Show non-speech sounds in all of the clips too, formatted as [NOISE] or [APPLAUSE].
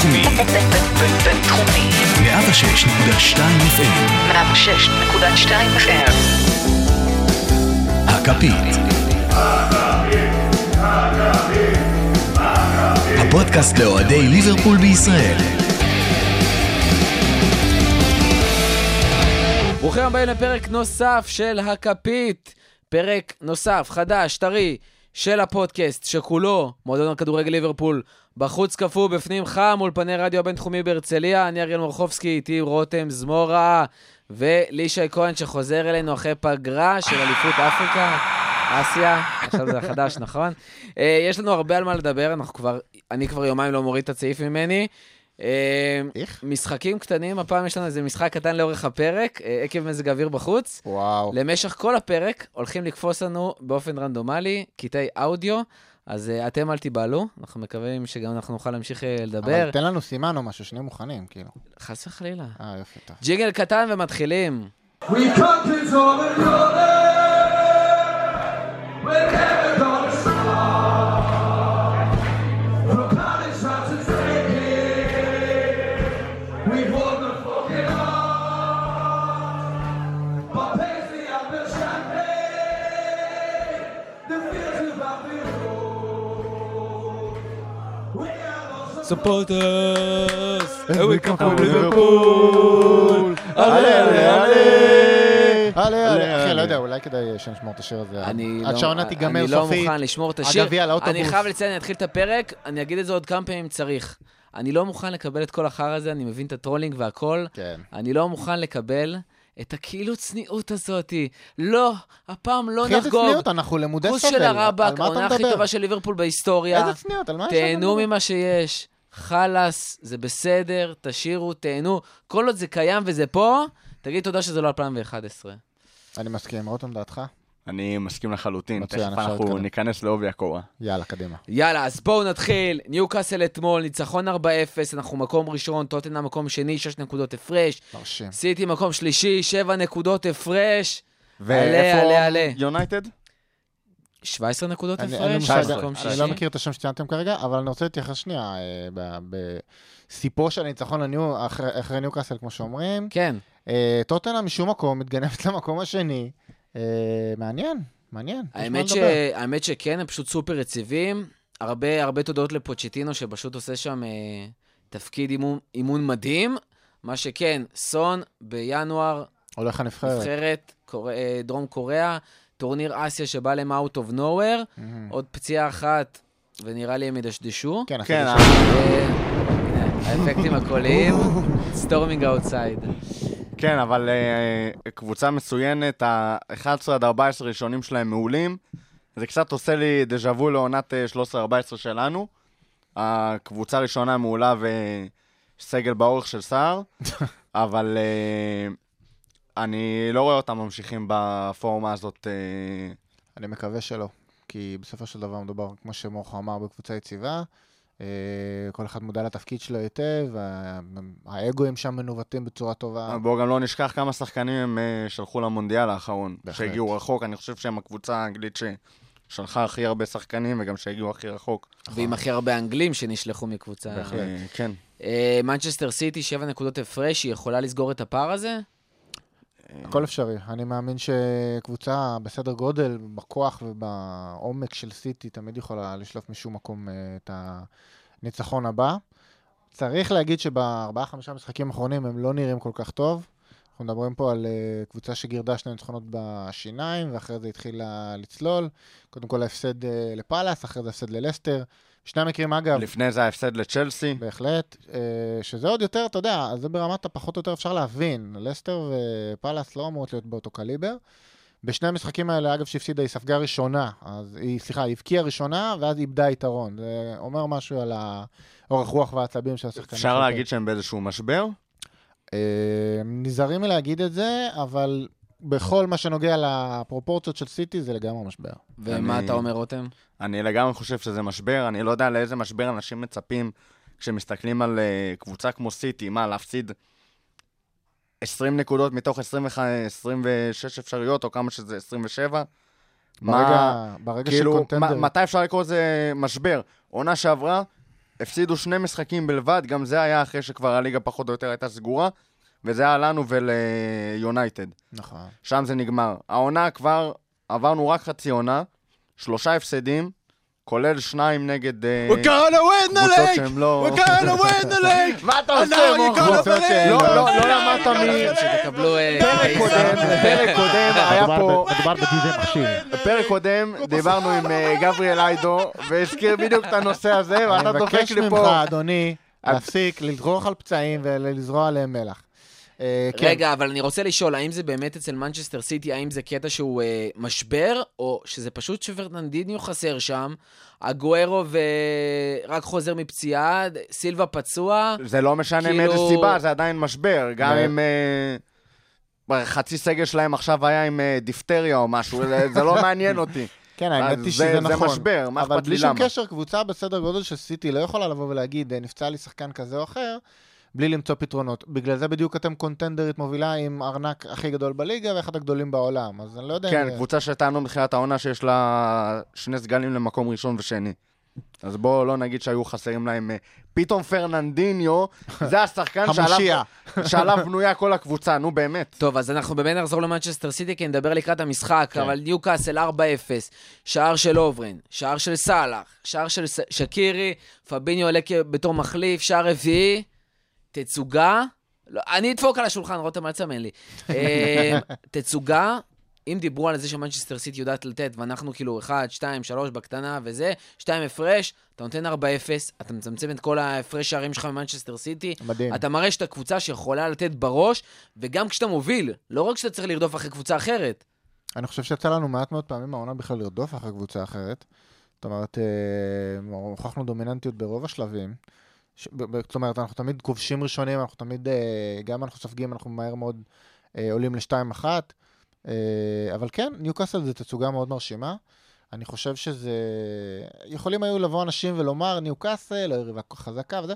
בינתחומי. בינתחומי. 106.2 FM. 106.2 FM. הכפית. הפודקאסט לאוהדי ליברפול בישראל. ברוכים הבאים לפרק נוסף של הכפית. פרק נוסף, חדש, טרי, של הפודקאסט, שכולו מועדון הכדורגל ליברפול, בחוץ קפוא, בפנים חם, אולפני רדיו הבינתחומי בהרצליה. אני אריאל מורחובסקי, איתי רותם זמורה ולישי כהן, שחוזר אלינו אחרי פגרה של אליפות אפריקה. אסיה, עכשיו זה החדש, נכון? אה, יש לנו הרבה על מה לדבר, אנחנו כבר, אני כבר יומיים לא מוריד את הצעיף ממני. אה, איך? משחקים קטנים, הפעם יש לנו איזה משחק קטן לאורך הפרק, אה, עקב מזג אוויר בחוץ. וואו. למשך כל הפרק הולכים לקפוץ לנו באופן רנדומלי קטעי אודיו, אז uh, אתם אל תיבהלו, אנחנו מקווים שגם אנחנו נוכל להמשיך uh, לדבר. אבל תן לנו סימן או משהו, שנהיה מוכנים, כאילו. חס וחלילה. אה, יופי, טוב. ג'יגל קטן ומתחילים. We countries all in your are lost. סופורטרס! עלה, עלה, עלה. עלה, עלה. אחי, לא יודע, אולי כדאי שנשמור את השיר הזה. אני עד לא- שהעונה תיגמר אני לא סופית. מוכן לשמור את השיר. הגביע לאוטובוס. אני חייב לציין, אני אתחיל את הפרק, אני אגיד את זה עוד כמה פעמים צריך. אני לא מוכן לקבל את כל החרא הזה, אני מבין את הטרולינג והכל. כן. אני לא מוכן לקבל את הכאילו צניעות הזאתי. לא, הפעם לא אחי, איזה נחגוג. צניעות, אנחנו למודי כוס סבל. של על הרבאק, העונה הכי? טובה של ליברפול בהיסטוריה. איזה צניעות, על מה יש לנו תהנו? ממה שיש. חלאס, זה בסדר, תשאירו, תהנו. כל עוד זה קיים וזה פה, תגיד תודה שזה לא 2011. אני מסכים, רותם דעתך? אני מסכים לחלוטין, מצוין, תכף אפשר אנחנו להתקדם. ניכנס לעובי הקורה. יאללה, קדימה. יאללה, אז בואו נתחיל. ניוקאסל אתמול, ניצחון 4-0, אנחנו מקום ראשון, טוטנאם מקום שני, 6 נקודות הפרש. מרשים. סיטי מקום שלישי, 7 נקודות הפרש. ואיפה עלה, עלה. יונייטד? 17 נקודות הפרש, אני לא. מכיר את השם שציינתם כרגע, אבל אני רוצה להתייחס שנייה אה, ב- בסיפו של הניצחון אחרי- ניוקאסל, כמו שאומרים. כן. אה, טוטנאם משום מקום מתגנבת [LAUGHS] למקום השני. אה, מעניין, מעניין. האמת, שכן, הם פשוט סופר יציבים. הרבה, הרבה תודות לפוצ'טינו, שפשוט עושה שם תפקיד אימון, מדהים. מה שכן, סון בינואר, הולך הנבחרת. נבחרת דרום קוריאה, טורניר אסיה שבא להם out of nowhere, מהמם. עוד פציעה אחת, ונראה לי הם ידשדשו. כן, כן, אחי, אה, האפקטים הקוליים, [LAUGHS] storming outside. כן, אבל אה, קבוצה מצוינת, ה-11 עד 14 ראשונים שלהם מעולים. זה קצת עושה לי דז'ה וו לעונת אה, 13-14 שלנו. הקבוצה הראשונה מעולה וסגל באורך של סער, [LAUGHS] אבל אה, אני לא רואה אותם ממשיכים בפורמה הזאת. אה, אני מקווה שלא. כי בסופו של דבר מדובר, כמו שמורכו אמר, בקבוצה יציבה. אה, כל אחד מודע לתפקיד שלו היטב, האגואים שם מנווטים בצורה טובה. בואו גם לא נשכח כמה שחקנים הם אה, שלחו למונדיאל האחרון, בהחלט. שהגיעו רחוק, אני חושב שהם הקבוצה האנגלית ששלחה הכי הרבה שחקנים וגם שהגיעו הכי רחוק. ועם הכי הרבה אנגלים שנשלחו מקבוצה. בהחלט. כן. מנצ'סטר סיטי, 7 נקודות הפרש, היא יכולה לסגור את הפער הזה? הכל אפשרי. אני מאמין שקבוצה בסדר גודל, בכוח ובעומק של סיטי, תמיד יכולה לשלוף משום מקום אה, את הניצחון הבא. צריך להגיד שבארבעה-חמישה משחקים האחרונים הם לא נראים כל כך טוב. אנחנו מדברים פה על אה, קבוצה שגירדה שני ניצחונות בשיניים, ואחרי זה התחילה לצלול. קודם כל ההפסד אה, לפאלאס, אחרי זה הפסד ללסטר. שני המקרים, אגב, לפני זה ההפסד לצ'לסי. בהחלט, אה, שזה עוד יותר, אתה יודע, זה ברמת הפחות או יותר אפשר להבין. לסטר ופאלאס לא אמורות להיות באותו קליבר. בשני המשחקים האלה, אגב, שהפסידה, היא ספגה ראשונה, אז היא, סליחה, היא הבקיעה ראשונה, ואז איבדה יתרון. זה אומר משהו על האורך רוח והעצבים של השחקנים. אפשר. להגיד שהם באיזשהו משבר? אה, נזהרים מלהגיד את זה, אבל בכל מה שנוגע לפרופורציות של סיטי, זה לגמרי משבר. ומה אני- אתה אומר, רותם? אני לגמרי חושב שזה משבר, אני לא יודע לאיזה משבר אנשים מצפים כשמסתכלים על אה, קבוצה כמו סיטי, מה, להפסיד 20 נקודות מתוך 25, 26 אפשריות, או כמה שזה 27? ברגע, ברגע כאילו, שקונטנדר... מה- מתי אפשר לקרוא לזה משבר? עונה שעברה, הפסידו שני משחקים בלבד, גם זה היה אחרי שכבר הליגה פחות או יותר הייתה סגורה, וזה היה לנו וליונייטד. נכון. שם זה נגמר. העונה כבר, עברנו רק חצי עונה, שלושה הפסדים, כולל שניים נגד אה, קבוצות שהם לא... מה אתה עושה, מוחו? לא, לא, לא למדת מ... שתקבלו... אה, פרק קודם, פרק קודם היה פה... מדובר בדידי מכשיר. בפרק קודם דיברנו עם אה, גבריאל איידו, והזכיר בדיוק את הנושא הזה, ואתה אני דופק מבקש לי ממך, פה... אדוני, להפסיק לדרוך על פצעים ולזרוע עליהם מלח. אה, כן. רגע, אבל אני רוצה לשאול, האם זה באמת אצל מנצ'סטר סיטי, האם זה קטע שהוא אה, משבר, או שזה פשוט שפרננדיניו חסר שם, הגוארו ורק חוזר מפציעה, סילבה פצוע, זה לא משנה כאילו- מאיזה סיבה, זה עדיין משבר. גם אם... אה, חצי סגל שלהם עכשיו היה עם אה, דיפטריה או משהו, זה- זה לא [LAUGHS] מעניין אותי. כן, האמת היא זה- שזה זה נכון. משבר, מה אבל אכפת בלי לי שום למה? קשר, קבוצה בסדר גודל של סיטי לא יכולה לבוא ולהגיד, "אה, נפצע לי שחקן כזה או אחר, בלי למצוא פתרונות. בגלל זה בדיוק אתם קונטנדרית מובילה עם ארנק הכי גדול בליגה ואחד הגדולים בעולם. אז אני לא יודע... כן, אם- קבוצה שטענו מתחילת העונה שיש לה שני סגלים למקום ראשון ושני. אז בואו לא נגיד שהיו חסרים להם... אה, פתאום פרננדיניו, [LAUGHS] זה השחקן שעליו- בנויה כל הקבוצה, נו באמת. טוב, אז אנחנו באמת נחזור למנצ'סטר סיטי, כי נדבר לקראת המשחק, כן. אבל ניו קאסל 4-0, שער של לוברן, שער של סאלח, שער של שקירי, פביניו עולה בתור מחליף, שער רביעי, תצוגה, לא, אני אדפוק על השולחן, רותם, אל תסמן לי. [LAUGHS] אה, תצוגה, אם דיברו על זה שמנצ'סטר סיטי יודעת לתת, ואנחנו כאילו 1, 2, 3 בקטנה וזה, 2 הפרש, אתה נותן 4-0, אתה מצמצם את כל ההפרש שערים שלך ממנצ'סטר סיטי, מדהים. אתה מראה שאתה קבוצה שיכולה לתת בראש, וגם כשאתה מוביל, לא רק שאתה צריך לרדוף אחרי קבוצה אחרת. אני חושב שיצא לנו מעט מאוד פעמים העונה בכלל לרדוף אחרי קבוצה אחרת. זאת אומרת, אה, הוכחנו דומיננטיות ברוב השלבים. ש- זאת אומרת, אנחנו תמיד כובשים ראשונים, אנחנו תמיד, אה, גם אנחנו סופגים, אנחנו מהר מאוד אה, עולים ל-2-1. אה, אבל כן, ניוקאסל זה תצוגה מאוד מרשימה. אני חושב שזה... יכולים היו לבוא אנשים ולומר, ניוקאסל, יריבה חזקה וזה,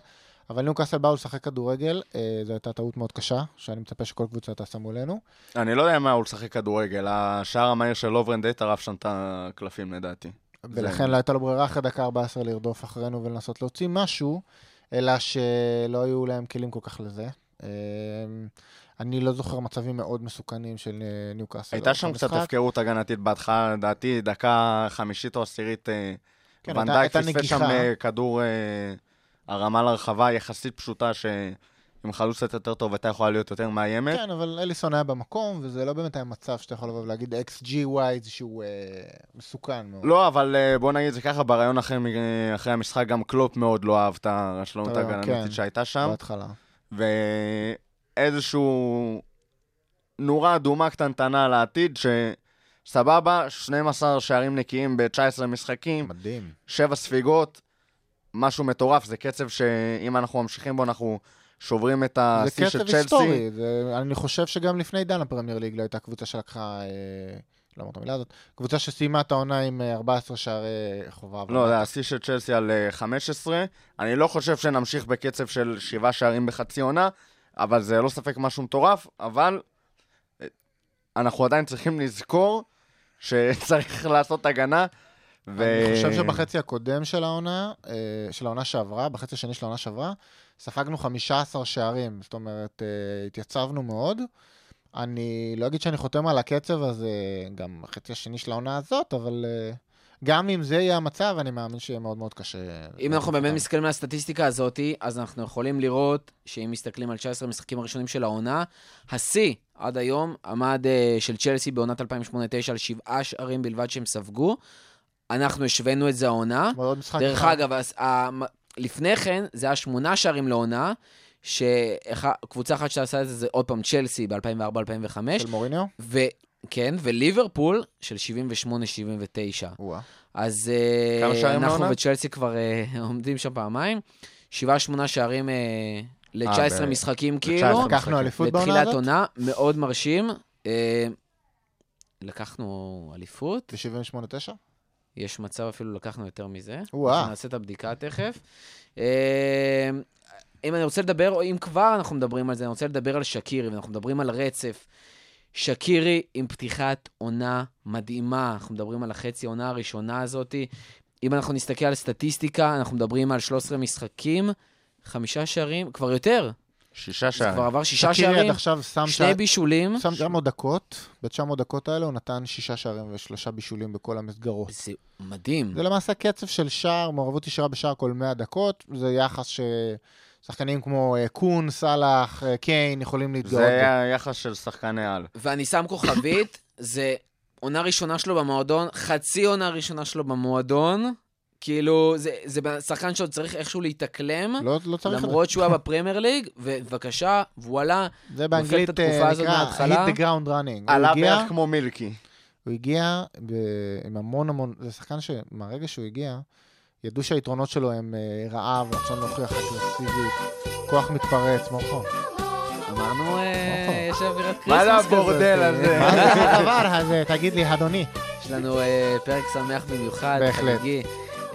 אבל ניוקאסל באו לשחק כדורגל, אה, זו הייתה טעות מאוד קשה, שאני מצפה שכל קבוצה תעשה מולנו. אני לא יודע מה הוא לשחק כדורגל, השער המהיר של לוברן די טרף שם את הקלפים לדעתי. ולכן לא הייתה לו ברירה אחרי דקה 14 לרדוף אחרינו ולנסות להוציא משהו, אלא שלא היו להם כלים כל כך לזה. אה, אני לא זוכר מצבים מאוד מסוכנים של ניוקאסל. הייתה שם קצת. הפקרות הגנתית בהתחלה, לדעתי, דקה חמישית או עשירית, אה, כן, ון הייתה- דייק הייתה פספס שם. אה, כדור אה, הרמה לרחבה יחסית פשוטה, שעם חלוץ קצת יותר טוב הייתה יכולה להיות יותר מאיימת. כן, אבל אליסון היה במקום, וזה לא באמת היה מצב שאתה יכול לבוא ולהגיד XGY שהוא אה, מסוכן מאוד. לא, אבל אה, בוא נגיד זה ככה, ברעיון אחרי, מ- אחרי המשחק גם קלופ מאוד לא אהב את הרשלנות אה, ההגנתית כן. שהייתה שם. בהתחלה. ואיזשהו נורה אדומה קטנטנה לעתיד, שסבבה, 12 שערים נקיים ב-19 משחקים, מדהים. 7 ספיגות, משהו מטורף, זה קצב שאם אנחנו ממשיכים בו, אנחנו שוברים את השיא של קצב צ'לסי. היסטורי. זה, אני חושב שגם לפני עידן הפרמייר ליג לא הייתה קבוצה שלקחה, אה, לא אמרת המילה הזאת, קבוצה שסיימה את העונה עם אה, 14 שערי חובה. לא, זה השיא של צ'לסי על אה, 15. אני לא חושב שנמשיך בקצב של 7 שערים בחצי עונה, אבל זה לא ספק משהו מטורף, אבל אה, אנחנו עדיין צריכים לזכור שצריך [LAUGHS] לעשות הגנה. ו... אני חושב שבחצי הקודם של העונה, אה, של העונה שעברה, בחצי השני של העונה שעברה, ספגנו 15 שערים, זאת אומרת, אה, התייצבנו מאוד. אני לא אגיד שאני חותם על הקצב הזה גם בחצי השני של העונה הזאת, אבל אה, גם אם זה יהיה המצב, אני מאמין שיהיה מאוד מאוד קשה. אם אנחנו באמת. מסתכלים על הסטטיסטיקה הזאת, אז אנחנו יכולים לראות שאם מסתכלים על 19 המשחקים הראשונים של העונה, השיא עד היום עמד אה, של צ'לסי בעונת 2008-2009 על שבעה שערים בלבד שהם ספגו. אנחנו השווינו את זה העונה. דרך אחד. אגב, לפני כן זה היה שמונה שערים לעונה, שקבוצה אחת שעשה את זה זה עוד פעם צ'לסי ב-2004-2005, של מוריניו? וכן, וליברפול של 78-79. וואה. אז אה, אנחנו? וצ'לסי כבר אה, [LAUGHS] עומדים שם פעמיים. שבעה, שמונה שערים אה, ל-19 ב- משחקים כאילו. 19 לקחנו אליפות בעונה לתחילת הזאת? עונה, מאוד מרשים. אה, לקחנו אליפות, ב-78-9? יש מצב אפילו לקחנו יותר מזה. וואה. נעשה את הבדיקה תכף. אה, אם אני רוצה לדבר, או אם כבר אנחנו מדברים על זה, אני רוצה לדבר על שקירי, ואנחנו מדברים על רצף. שקירי עם פתיחת עונה מדהימה, אנחנו מדברים על החצי עונה הראשונה הזאת, אם אנחנו נסתכל על סטטיסטיקה, אנחנו מדברים על 13 משחקים, חמישה שערים, כבר יותר. שישה זה שערים. כבר עבר שישה שקירי עד שערים, עכשיו שם שני שע- בישולים. שם 900 דקות, ב-900 דקות האלה הוא נתן שישה שערים ושלושה בישולים בכל המסגרות. זה מדהים. זה למעשה קצב של שער, מעורבות ישירה בשער כל 100 דקות, זה יחס ששחקנים כמו אה, קון, סאלח, אה, קיין יכולים להתגאות זה. היה יחס של שחקני על. ואני שם כוכבית, זה עונה ראשונה שלו במועדון, חצי עונה ראשונה שלו במועדון. כאילו, זה, זה שחקן שעוד צריך איכשהו להתאקלם, לא, לא צריך זה. למרות שהוא היה בפרמייר ליג, ובבקשה, וואלה, זה באנגלית את התקופה אה, הזאת נקרא מההתחלה. hit the ground running. עלה הגיע- בערך כמו מילקי. הוא הגיע ב... עם המון המון, זה שחקן שמהרגע שהוא הגיע, ידעו שהיתרונות שלו הם אה, רעב, רצון להוכיח אגרסיביות, כוח מתפרץ, מורכו. אמרנו, אה. יש אווירת מה Christmas זה כזאת. הבורדל הזה? מה זה הדבר הזה? תגיד לי, אדוני. יש לנו פרק שמח במיוחד, בהחלט. חגיגי.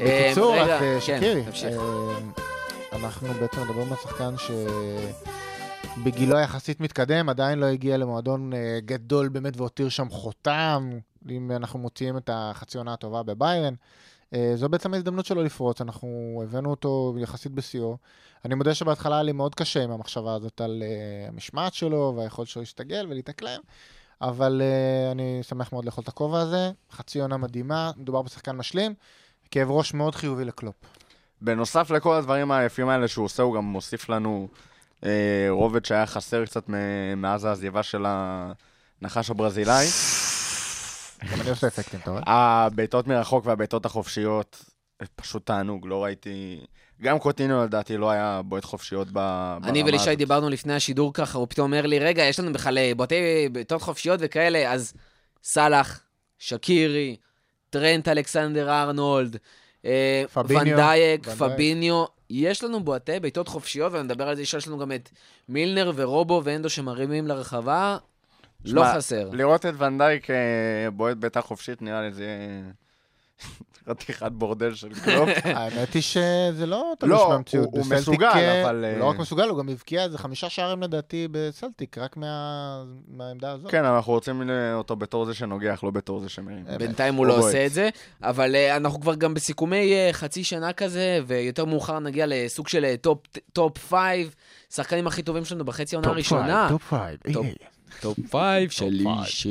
אה, בקיצור, רגע, רק אה, כן, שקירי. אה, אנחנו בעצם מדברים על שחקן שבגילו יחסית מתקדם, עדיין לא הגיע למועדון אה, גדול באמת והותיר שם חותם, אם אנחנו מוציאים את החצי עונה הטובה בביירן. אה, זו בעצם ההזדמנות שלו לפרוץ, אנחנו הבאנו אותו יחסית בשיאו. אני מודה שבהתחלה היה לי מאוד קשה עם המחשבה הזאת על אה, המשמעת שלו והיכולת שלו להסתגל ולהתאקלם, אבל אה, אני שמח מאוד לאכול את הכובע הזה. חצי עונה מדהימה, מדובר בשחקן משלים, כאב ראש מאוד חיובי לקלופ. בנוסף לכל הדברים היפים האלה שהוא עושה, הוא גם מוסיף לנו אה, רובד שהיה חסר קצת מאז העזיבה של הנחש הברזילאי. גם אני עושה אפקטים, אתה רואה? הבעיטות מרחוק והבעיטות החופשיות, פשוט תענוג, לא ראיתי... גם קוטיניו לדעתי לא היה בועט חופשיות ב... אני ברמה ולישי הזאת. דיברנו לפני השידור ככה, הוא פתאום אומר לי, רגע, יש לנו בכלל אה, בועטי בעיטות חופשיות וכאלה, אז סאלח, שקירי, טרנט אלכסנדר ארנולד, אה, פביניו, ונדייק. פביניו, יש לנו בועטי בעיטות חופשיות, ואני מדבר על זה שיש לנו גם את מילנר ורובו ואנדו שמרימים לרחבה, לא חסר. לראות את ונדייק אה, בועט בעיטה חופשית, נראה לי זה... חתיכת בורדל של קלופ. [LAUGHS] האמת היא שזה לא תלוש לא, מהמציאות. הוא- הוא מסוגל, אה, אבל, הוא אה, לא רק מסוגל, הוא גם הבקיע איזה חמישה שערים לדעתי בסלטיק, רק מה- מהעמדה הזאת. כן, אבל אנחנו רוצים אותו בתור זה שנוגח, לא בתור זה שמרים. אה, בינתיים הוא הוא לא. עושה את זה, אבל uh, אנחנו כבר גם בסיכומי uh, חצי שנה כזה, ויותר מאוחר נגיע לסוג של אה, top, top five, שחקנים הכי טובים שלנו בחצי העונה הראשונה. top five. top- top five שלי, ש...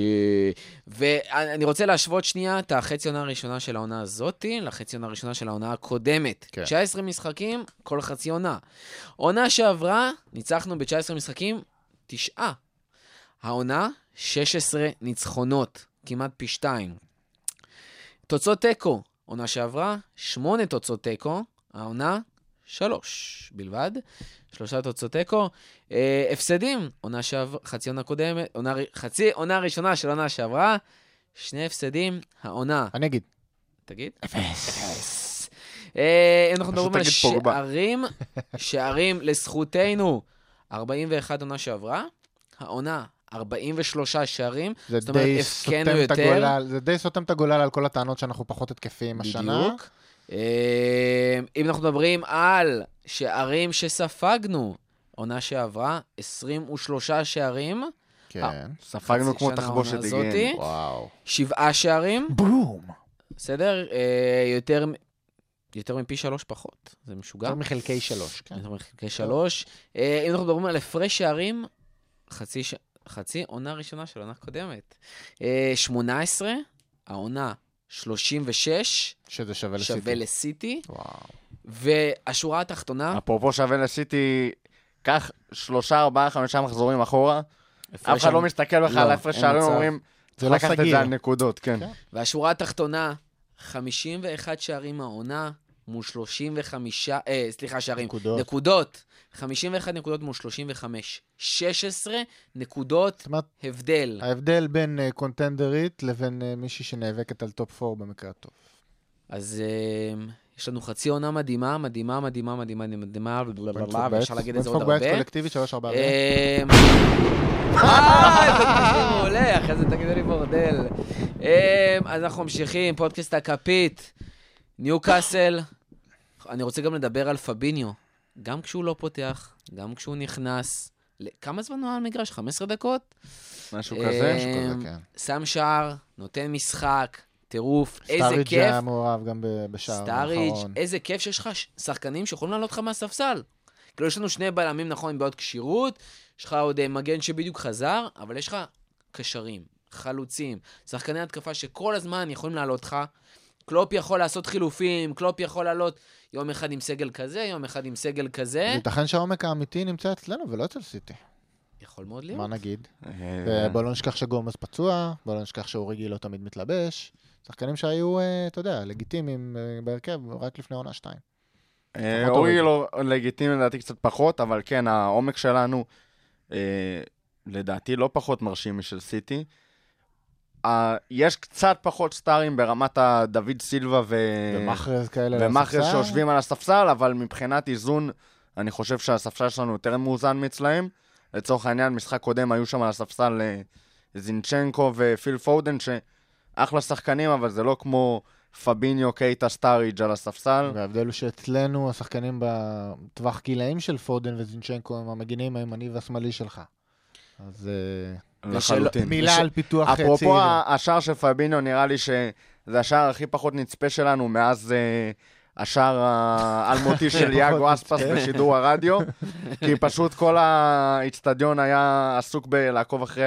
ואני רוצה להשוות שנייה את החצי עונה הראשונה של העונה הזאתי לחצי עונה הראשונה של העונה הקודמת. כן. 19 משחקים, כל חצי עונה. עונה שעברה, ניצחנו ב-19 משחקים, תשעה. העונה, 16 ניצחונות, כמעט פי שתיים. תוצאות תיקו, עונה שעברה, שמונה תוצאות תיקו, העונה, שלוש בלבד. שלושה תוצאות תיקו. אה, הפסדים, עונה שעברה, חצי עונה קודמת, עונה, חצי עונה ראשונה של עונה שעברה, שני הפסדים, העונה, אני אגיד. תגיד? אפס. אה, אנחנו מדברים על. שערים, שערים לזכותנו, 41 עונה שעברה, העונה, 43 שערים, זה זאת אומרת, די הפקנו סותם את יותר. הגולל, זה די סותם את הגולל על כל הטענות שאנחנו פחות התקפיים השנה. בדיוק. אה, אם אנחנו מדברים על שערים שספגנו, עונה שעברה, 23 שערים, כן. ספגנו חצי כמו תחבושת. היגיין. וואו. שבעה שערים, בום. בסדר? אה, יותר, יותר מפי שלוש פחות, זה משוגע. יותר מחלקי שלוש, כן. יותר מחלקי שלוש. אה, אם אנחנו מדברים על הפרש שערים, חצי, ש... חצי עונה ראשונה של עונה קודמת. אה, 18, העונה 36, שזה שווה לסיטי. שווה לסיטי, וואו. והשורה התחתונה, אפרופו שווה לסיטי, קח שלושה, ארבעה, חמישה מחזורים אחורה, אף אחד לא מסתכל בכלל לא, על ההפרש אין שערים. אומרים, זה צריך לא לקחת את סגיר. זה על נקודות, כן. כן. והשורה התחתונה, 51 שערים העונה מול 35, אה, סליחה, שערים, נקודות. נקודות. 51 נקודות מול 35. 16 נקודות אומרת, הבדל. ההבדל בין אה, קונטנדרית לבין אה, מישהי שנאבקת על top 4 במקרה הטוב. אז אה, יש לנו חצי עונה מדהימה, מדהימה, מדהימה, מדהימה, מדהימה, בוא ואפשר להגיד את זה עוד הרבה. קולקטיבית, שלוש, ארבע, ארבע. אה, זה פשוט מעולה, אחרי זה תגידו לי בורדל. אז אנחנו ממשיכים, פודקאסט הכפית, ניו קאסל. אני רוצה גם לדבר על פביניו. גם כשהוא לא פותח, גם כשהוא נכנס. כמה זמן הוא על המגרש? 15 דקות? משהו כזה. משהו כזה, כן. שם שער, נותן משחק, טירוף, איזה סטארידג', כיף. היה מעורב גם ב- בשער סטארידג', האחרון. איזה כיף שיש לך שחקנים שיכולים לעלות לך מהספסל. כאילו, יש לנו שני בלמים, נכון, עם בעיות כשירות, יש לך עוד אה, מגן שבדיוק חזר, אבל יש לך קשרים, חלוצים, שחקני התקפה שכל הזמן יכולים לעלות לך. קלופ יכול לעשות חילופים, קלופ יכול לעלות יום אחד עם סגל כזה, יום אחד עם סגל כזה. ייתכן שהעומק האמיתי נמצא אצלנו ולא אצל סיטי. יכול מאוד להיות. מה נגיד? אה, ובוא לא נשכח שגומז פצוע, בוא לא נשכח שאוריגי לא תמיד מתלבש. שחקנים שהיו, אה, אתה יודע, לגיטימיים אה, בהרכב רק לפני עונה שתיים. אורי אוריגי. לא לגיטימי לדעתי קצת פחות, אבל כן, העומק שלנו לדעתי לא פחות מרשים משל סיטי. אה, יש קצת פחות סטארים ברמת הדוד סילבה ו... ומאחרז כאלה הספסל. שיושבים על הספסל, אבל מבחינת איזון, אני חושב שהספסל שלנו יותר מאוזן מאצלהם. לצורך העניין, משחק קודם היו שם על הספסל אה, זינצ'נקו ופיל פודן, שאחלה שחקנים, אבל זה לא כמו פביניו, קייטה, סטאריג' על הספסל. וההבדל הוא שאצלנו השחקנים בטווח גילאים של פודן וזינצ'נקו הם המגינים הימני והשמאלי שלך. אז אה, לחלוטין. מילה וש- על פיתוח אה, צעירים. אפרופו השער של פביניו, נראה לי שזה השער הכי פחות נצפה שלנו מאז אה, השער האלמותי [LAUGHS] של יאגו אספס בשידור הרדיו, כי פשוט כל האיצטדיון היה עסוק בלעקוב אחרי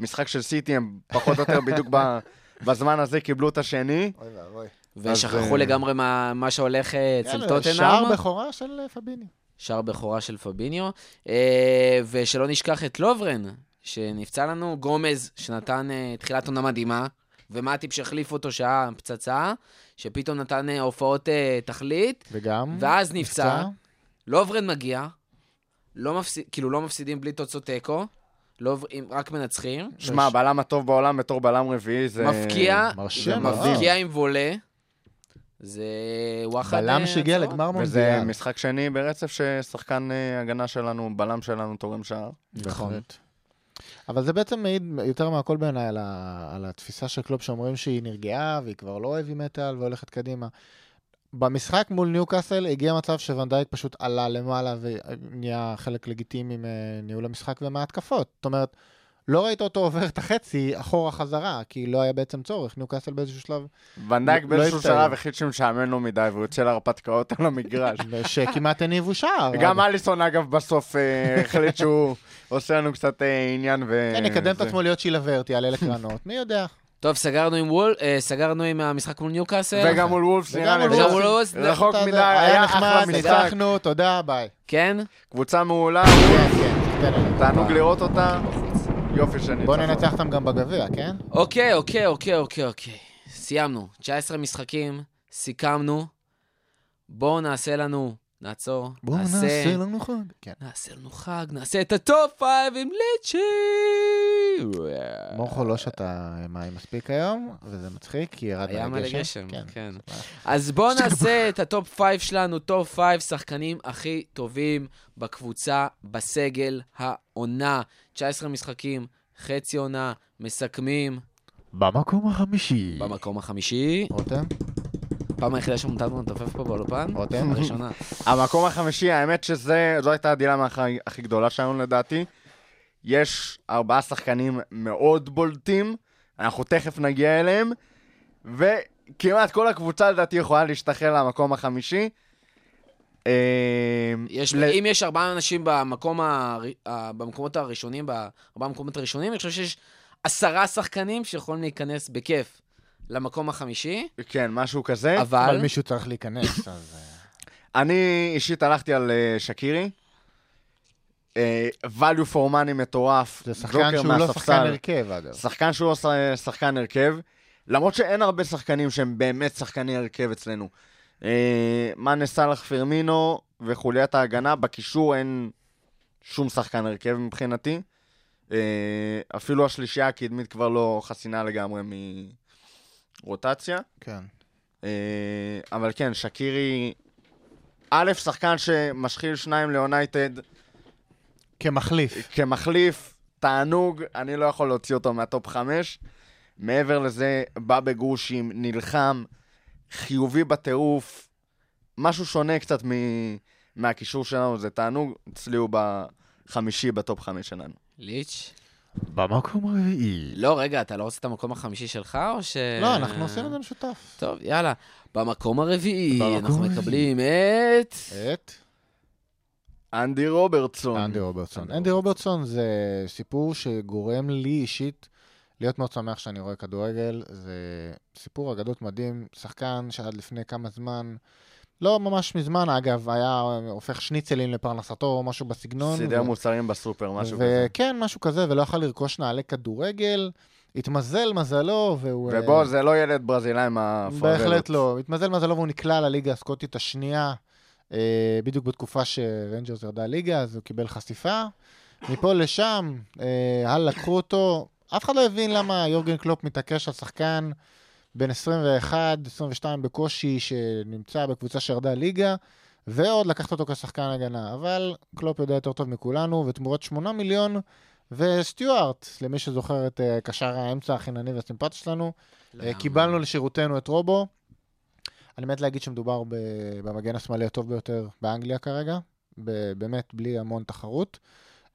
המשחק של סיטי, הם פחות או יותר בדיוק ב- [LAUGHS] בזמן הזה קיבלו את השני. אוי ואבוי. ושכחו אז, לגמרי מה, מה שהולך אה, אצל טוטנאם. שער בכורה של אה, פביני. שער בכורה של פביניו. אה, ושלא נשכח את לוברן, שנפצע לנו, גומז, שנתן אה, תחילת עונה מדהימה, ומטיפ שהחליף אותו שהיה פצצה, שפתאום נתן אה, הופעות אה, תכלית, וגם... ואז נפצע. לוברן מגיע, לא מפסיד, כאילו לא מפסידים בלי תוצאות תיקו, אם- רק מנצחים. שמע, הבלם הטוב בעולם בתור בלם רביעי זה... מפקיע, מרשים מאוד. מפקיע עם וולה. זה וואחד... בלם שהגיע. לגמר וזה מונדיאל. משחק שני ברצף ששחקן הגנה שלנו, בלם שלנו, תורם שער. נכון. אבל זה בעצם מעיד יותר מהכל בעיניי על, ה... על התפיסה של קלופ שאומרים שהיא נרגעה והיא כבר לא heavy metal והולכת קדימה. במשחק מול ניוקאסל הגיע מצב שוואן דייק פשוט עלה למעלה ונהיה חלק לגיטימי מניהול המשחק ומההתקפות. זאת אומרת, לא ראית אותו עובר את החצי אחורה חזרה, כי לא היה בעצם צורך. ניוקאסל באיזשהו שלב, ואן דייק לא באיזשהו. שלב החליט שהוא משעמם לו מדי והוא יוצא להרפתקאות על המגרש. [LAUGHS] שכמעט הניבו שער. גם אליסון אגב בסוף אה, החליט שהוא [LAUGHS] עושה לנו קצת אה, עניין ו... כן, יקדם את עצמו להיות שילברט, יעלה לקרנות, מי יודע. טוב, סגרנו עם וול, אה, סגרנו עם המשחק מול ניוקאסל. וגם מול וולפס וגם נראה לי. וגם מול וולפס, רחוק מדי, היה נחמד, אחלה משחק. ניצחנו, תודה, ביי. כן? קבוצה מעולה, כן, כן. תענוג לראות אותה. יופי של בוא. ננצח אותם גם בגביע, כן? אוקיי, אוקיי, אוקיי, אוקיי, אוקיי. סיימנו. 19 משחקים, סיכמנו. בואו נעשה לנו, נעצור, לנו חג. כן. נעשה לנו חג, נעשה את ה top five עם ליצ'י! מורכו לא שתה מים מספיק היום, וזה מצחיק, כי ירד היה מלא. גשם, כן. כן. אז בואו נעשה את ה top five שלנו, top five שחקנים הכי טובים בקבוצה, בסגל העונה. 19 משחקים, חצי עונה, מסכמים במקום החמישי. במקום החמישי. רותם? פעם היחידה שמותרנו לנופף פה באולפן? רותם? [LAUGHS] הראשונה. המקום החמישי, האמת שזו הייתה הדילמה הכי- הכי גדולה שלנו לדעתי. יש ארבעה שחקנים מאוד בולטים, אנחנו תכף נגיע אליהם, וכמעט כל הקבוצה לדעתי יכולה להשתחרר למקום החמישי. אה, יש, ל- אם יש ארבעה אנשים במקום הר... במקומות הראשונים, בארבעה המקומות הראשונים, אני חושב שיש עשרה שחקנים שיכולים להיכנס בכיף למקום החמישי, כן, משהו כזה. אבל... אבל מישהו צריך להיכנס, אז... אה, אני אישית הלכתי על אה, שקירי. value for money מטורף. זה שחקן ג'וקר שהוא לא מהספסל. שחקן הרכב, אגב. שחקן שהוא לא ש- שחקן הרכב, למרות שאין הרבה שחקנים שהם באמת שחקני הרכב אצלנו. אה, מאנה סאלח פרמינו וחוליית ההגנה, בקישור אין שום שחקן הרכב מבחינתי. אה, אפילו השלישייה הקדמית כבר לא חסינה לגמרי מרוטציה. כן. אה, אבל כן, שקירי, א', שחקן שמשחיל שניים ליונייטד כמחליף. כמחליף, תענוג, אני לא יכול להוציא אותו מהטופ חמש. מעבר לזה, בא בגרושים, נלחם, חיובי בטירוף, משהו שונה קצת מ- מהקישור שלנו, זה תענוג, אצלי הוא בחמישי בטופ חמש שלנו. ליץ', במקום הרביעי. לא, רגע, אתה לא רוצה את המקום החמישי שלך, או ש... לא, אנחנו עושים את זה משותף. טוב, יאללה. במקום הרביעי, במקום אנחנו הרביעי. מקבלים את... את אנדי רוברטסון. אנדי רוברטסון. אנדי אנדי רוברטסון זה סיפור שגורם לי אישית להיות מאוד שמח שאני רואה כדורגל. זה סיפור אגדות מדהים, שחקן שעד לפני כמה זמן, לא ממש מזמן אגב, היה הופך שניצלים לפרנסתו או משהו בסגנון. סידר ו- מוצרים בסופר, משהו כזה. וכן, משהו כזה, ולא יכל לרכוש נעלי כדורגל. התמזל מזלו, והוא... אה, ובוא, זה לא ילד ברזילאי מהפאבלות. בהחלט לא. התמזל מזלו והוא נקלע לליגה הסקוטית השנייה, אה, בדיוק בתקופה שרנג'רס ירדה ליגה, אז הוא קיבל חשיפה. מפה לשם, אה, הלאה, לקחו אותו. אף אחד לא הבין למה יורגן קלופ מתעקש על שחקן בן 21, 22 בקושי, שנמצא בקבוצה שירדה ליגה, ועוד לקחת אותו כשחקן הגנה. אבל קלופ יודע יותר טוב מכולנו, ותמורת 8 מיליון, וסטיוארט, למי שזוכר את אה, קשר האמצע החינני והסימפטי שלנו, אה, קיבלנו לשירותנו את רובו. אני מת להגיד שמדובר ב- במגן השמאלי הטוב ביותר באנגליה כרגע, ב- באמת בלי המון תחרות.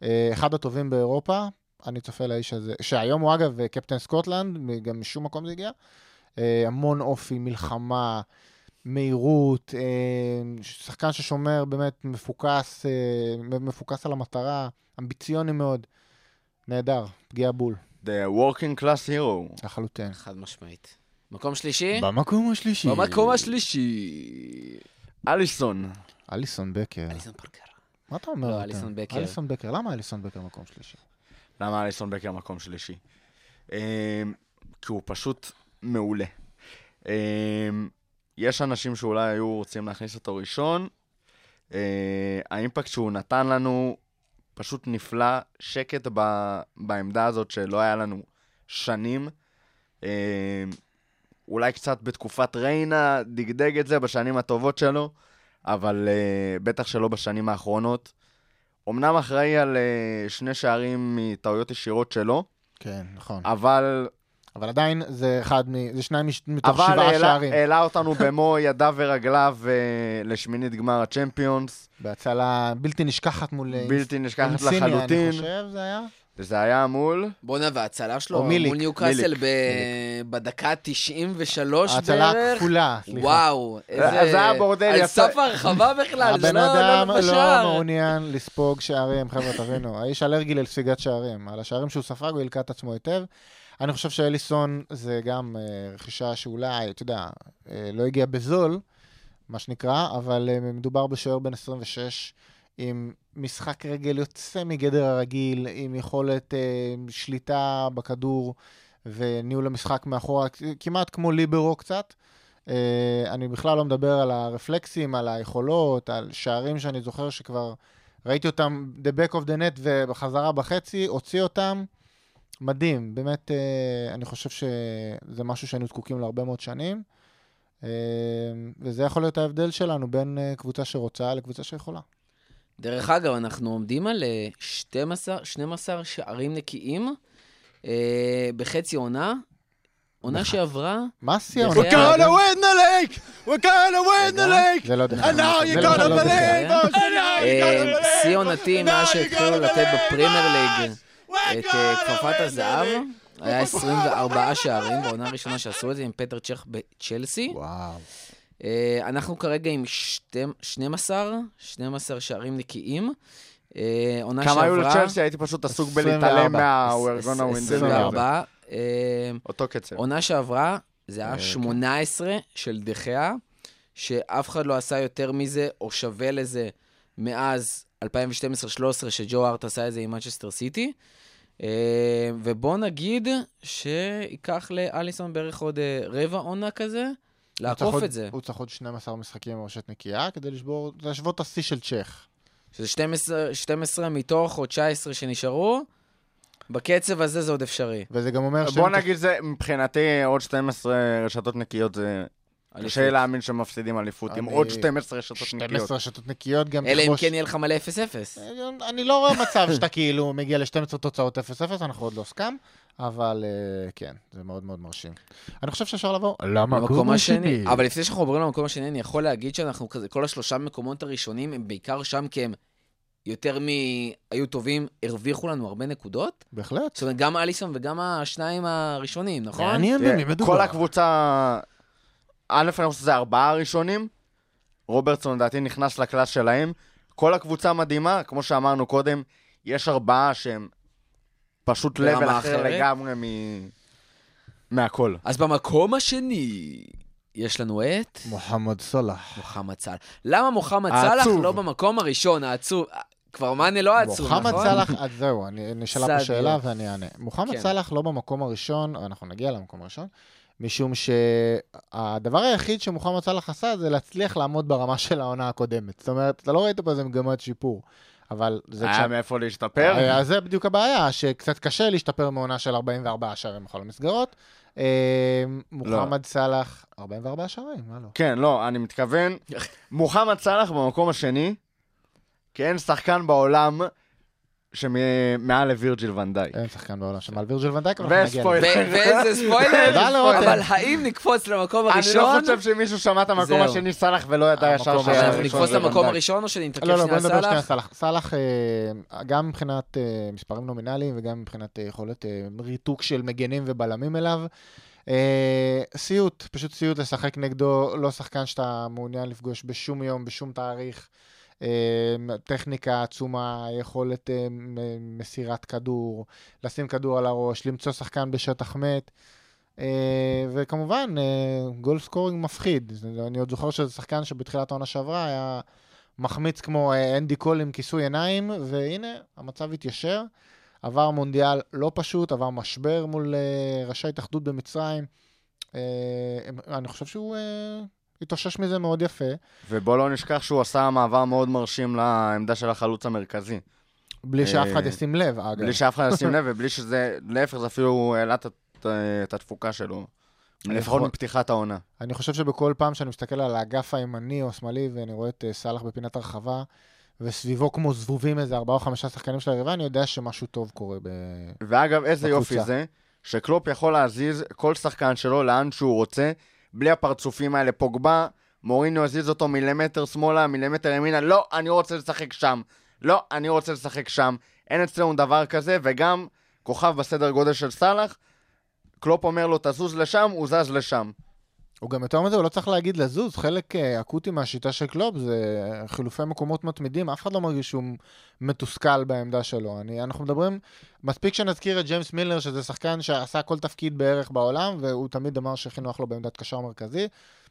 אה, אחד הטובים באירופה, אני צופה לאיש הזה, שהיום הוא אגב קפטן סקוטלנד, גם משום מקום זה הגיע. אה, המון אופי, מלחמה, מהירות, אה, שחקן ששומר באמת מפוקס, אה, מפוקס על המטרה, אמביציוני מאוד. נהדר, פגיעה בול, The working class hero. לחלוטין. חד משמעית. מקום שלישי? במקום השלישי. במקום השלישי. אליסון. אליסון בקר. אליסון פרקר. מה אתה אומר? לא? אליסון בקר. אליסון בקר. למה אליסון בקר מקום שלישי? למה אליסון בקר מקום שלישי? אמ, כי הוא פשוט מעולה. אמ, יש אנשים שאולי היו רוצים להכניס אותו ראשון. אה, האימפקט שהוא נתן לנו פשוט נפלא, שקט ב, בעמדה הזאת שלא היה לנו שנים. אמ, אולי קצת בתקופת ריינה, דגדג את זה בשנים הטובות שלו, אבל uh, בטח שלא בשנים האחרונות. אמנם אחראי על uh, שני שערים מטעויות ישירות שלו, כן, נכון. אבל, אבל עדיין זה אחד מ... זה שניים מש- מתוך אבל שבעה העלה, שערים. העלה [LAUGHS] אותנו במו ידיו ורגליו uh, לשמינית גמר הצ'מפיונס. בהצלה בלתי נשכחת מול... אה, בלתי נשכחת אינסיניה, לחלוטין. אני חושב, זה היה? וזה היה מול... בואנה, וההצלה שלו או מיליק, מול ניוקאסל ב- בדקה 93 ההצלה בערך. הכפולה, סליחה. וואו, איזה... זה היה בורדל, על יצא- סף הרחבה בכלל, זה הבן לא אדם לא לא בשער. מעוניין לספוג שערים, חבר'ה, תבינו. האיש אלרגי לספיגת שערים. על השערים שהוא ספג, הוא הלקה את עצמו היטב. אני חושב שאליסון זה גם אה, רכישה שאולי, אתה יודע, אה, לא הגיעה בזול, מה שנקרא, אבל אה, מדובר בשוער בן 26 עם משחק רגל יוצא מגדר הרגיל, עם יכולת אה, שליטה בכדור וניהול המשחק מאחורה, כמעט כמו ליברו קצת. אה, אני בכלל לא מדבר על הרפלקסים, על היכולות, על שערים שאני זוכר שכבר ראיתי אותם the back of the net ובחזרה בחצי, הוציא אותם. מדהים, באמת, אה, אני חושב שזה משהו שהיינו זקוקים להרבה מאוד שנים. אה, וזה יכול להיות ההבדל שלנו בין אה, קבוצה שרוצה לקבוצה שיכולה. דרך אגב, אנחנו עומדים על אה, 12, 12 שערים נקיים אה, בחצי עונה. עונה שעברה, מה שיא We're gonna win the lake! We're gonna win the lake! זה לא דרך And now you לא believe אגב. us, and now you אה, gotta believe שיא us, עונתי and מאז שהתחילו לתת בפרמייר ליג את gonna אה, כפפת הזהב. היה 24 שערים בעונה הראשונה שעשו את זה עם פטר צ'ך בצ'לסי. וואו. אה, אנחנו כרגע עם שתי- 12, 12 שערים נקיים. אה, עונה כמה היו שעברה... לצ'לסי? הייתי פשוט עסוק 24. בלהתעלם מה- We're gonna win the league. הזה. 24. אה, אותו קצב. עונה שעברה, זה אה, היה כן. 18 של דחיה, שאף אחד לא עשה יותר מזה או שווה לזה מאז 2012-2013, שג'ו ארט עשה את זה עם מנצ'סטר סיטי. אה, ובוא נגיד שייקח לאליסון בערך עוד אה, רבע עונה כזה, לעקוף את זה. הוא צריך עוד 12 משחקים עם ראשת נקייה כדי לשבור, להשוות את השיא של צ'ך. שזה 12, 12 מתוך או 19 שנשארו. בקצב הזה זה עוד אפשרי. וזה גם אומר בוא שהם- נגיד זה, מבחינתי עוד 12 רשתות נקיות זה... קשה להאמין שמפסידים אליפות עם אני- עוד 12 רשתות נקיות. 12 רשתות נקיות גם אלא אם כן יהיה לך מלא 0-0. אה, אני לא רואה מצב שאתה [LAUGHS] כאילו מגיע ל-12 תוצאות 0-0, אנחנו עוד לא סכם, אבל אה, כן, זה מאוד מאוד מרשים. אני חושב שאפשר לעבור למקום השני. אבל לפני שאנחנו עוברים למקום השני, אני יכול להגיד שאנחנו כזה, כל השלושה מקומות הראשונים הם בעיקר שם כי הם יותר מ... היו טובים, הרוויחו לנו הרבה נקודות? בהחלט. זאת אומרת, גם אליסון וגם השניים הראשונים, נכון? מעניין במי מדובר. כל הקבוצה... א', אני חושב שזה ארבעה הראשונים. רוברטסון לדעתי נכנס לקלאס שלהם. כל הקבוצה מדהימה, כמו שאמרנו קודם, יש ארבעה שהם פשוט לבל אחר אחרת. לגמרי מ... מהכל. אז במקום השני, יש לנו את מוחמד סולח. מוחמד סאלח. למה מוחמד. סאלח לא במקום הראשון, העצוב? כבר מאנה לא עצוב, נכון? מוחמד סאלח, אז זהו, אני נשאלה פה. [LAUGHS] שאלה ואני אענה. מוחמד כן. סאלח לא במקום הראשון, אנחנו נגיע למקום הראשון, משום שהדבר היחיד שמוחמד סאלח עשה זה להצליח לעמוד ברמה של העונה הקודמת. זאת אומרת, אתה לא ראית פה איזה מגמת שיפור, אבל זה היה כשה- מאיפה להשתפר. אה, אז זה בדיוק הבעיה, שקצת קשה להשתפר מעונה של 44 שערים בכל המסגרות. אה, מוחמד סאלח, 44 שערים, מה לא? כן, לא, אני מתכוון, מוחמד סאלח במקום השני, כי אין שחקן בעולם שמעל לווירג'יל ונדייק. אין שחקן בעולם שמעל וירג'יל ונדייק, אבל אנחנו נגיע. לזה. ו- ואיזה [LAUGHS] ספוילר. אבל האם נקפוץ למקום אני הראשון? לא חושב שמישהו שמע את המקום. השני סאלח ולא ידע ישר שהיה אנחנו הראשון נקפוץ למקום. הראשון, או שנתעכב לא, לא, שנייה בוא נדבר שנייה סאלח? סאלח. סאלח, אה, גם מבחינת אה, מספרים נומינליים וגם מבחינת אה, יכולת ריתוק של מגנים ובלמים אליו. סיוט, פשוט סיוט לשחק נגדו, לא שחקן שאתה מעוניין לפגוש בשום יום, בשום תאריך. אה, טכניקה עצומה, יכולת אה, מ- מסירת כדור, לשים כדור על הראש, למצוא שחקן בשטח מת. אה, וכמובן, אה, goal scoring מפחיד. אני עוד זוכר שזה שחקן שבתחילת העונה שעברה היה מחמיץ כמו אה, אנדי קול עם כיסוי עיניים, והנה, המצב התיישר. עבר מונדיאל לא פשוט, עבר משבר מול אה, ראשי ההתאחדות במצרים. אה, אני חושב שהוא אה, התאושש מזה מאוד יפה. ובוא לא נשכח שהוא עשה מעבר מאוד מרשים לעמדה של החלוץ המרכזי. בלי שאף אחד אה, ישים לב, אגב. בלי שאף אחד ישים [LAUGHS] לב, ובלי שזה, להפך, זה אפילו העלה את- התפוקה שלו. לפחות מפתיחת העונה. אני חושב שבכל פעם שאני מסתכל על האגף הימני או השמאלי, ואני רואה את אה, סאלח בפינת הרחבה, וסביבו כמו זבובים איזה ארבעה או חמישה שחקנים של היריבה, אני יודע שמשהו טוב קורה ב... ואגב, איזה בקבוצה. יופי זה, שקלופ יכול להזיז כל שחקן שלו לאן שהוא רוצה, בלי הפרצופים האלה. פוגבה, מוריניו יזיז אותו מילימטר שמאלה, מילימטר ימינה, לא, אני רוצה לשחק שם. לא, אני רוצה לשחק שם. אין אצלנו דבר כזה, וגם כוכב בסדר גודל של סאלח, קלופ אומר לו, תזוז לשם, הוא זז לשם. הוא גם יותר מזה, הוא לא צריך להגיד לזוז, חלק אה, אקוטי מהשיטה של קלופ זה חילופי מקומות מתמידים, אף אחד לא מרגיש שהוא מתוסכל בעמדה שלו. אני, אנחנו מדברים, מספיק שנזכיר את ג'יימס מילנר, שזה שחקן שעשה כל תפקיד בערך בעולם, והוא תמיד אמר שהכי נוח לו בעמדת קשר מרכזי.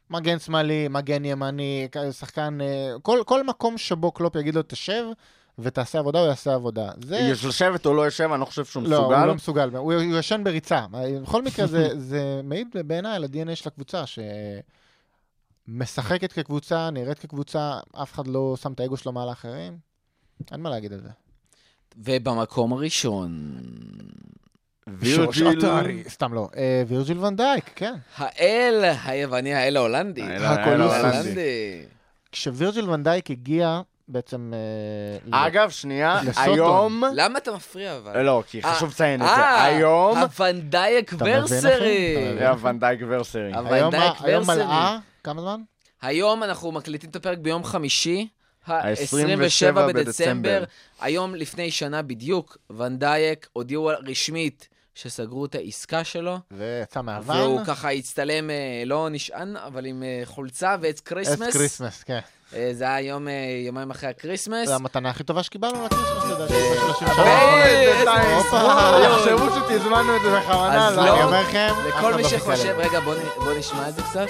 מגן שמאלי, מגן ימני, שחקן, אה, כל, כל מקום שבו קלופ יגיד לו תשב ותעשה עבודה, הוא יעשה עבודה. זה... יש לשבת או לא יושב, אני לא חושב שהוא לא, מסוגל. הוא לא מסוגל, הוא, הוא ישן בריצה. בכל מקרה, זה, [LAUGHS] זה מעיד בעיניי על ה-DNA של הקבוצה, שמשחקת כקבוצה, נראית כקבוצה, אף אחד לא שם את האגו שלו מעל האחרים. אין מה להגיד על זה. ובמקום הראשון, וירג'יל... סתם לא. אה, וירג'יל ונדייק, כן. האל היווני, האל ההולנדי. האל. ההולנדי. כשווירג'יל ואן דייק הגיע בעצם... אה, אגב, שנייה. היום... למה אתה מפריע אבל? לא, כי חשוב לציין את זה. אה, היום... הוונדייק אחי? ורסרי. הוונדייק ורסרי. היום. מלאה, כמה זמן? היום אנחנו מקליטים את הפרק ביום חמישי, ה-27 ה-27 בדצמבר. בדצמבר. היום לפני שנה בדיוק, ואן דייק הודיעו רשמית שסגרו את העסקה שלו, ויצא מהוון. והוא ככה הצטלם, אה, לא נשען, אבל עם אה, חולצה ועץ כריסמס. כריסמס, כן. אה, זה היה יום, אה, יומיים אחרי הכריסמס. זה המתנה הכי טובה שקיבלנו לכריסמס, לדעתי, אה, ב-30 שנה. איזה האחרונות. מסמוך. הופה, יחשבו שתזמנו את זה בכוונה, אז לא, לא, אני אומר לכם, אף לכל מי לא שחושב. רגע, בוא נ- בוא נשמע את זה קצת.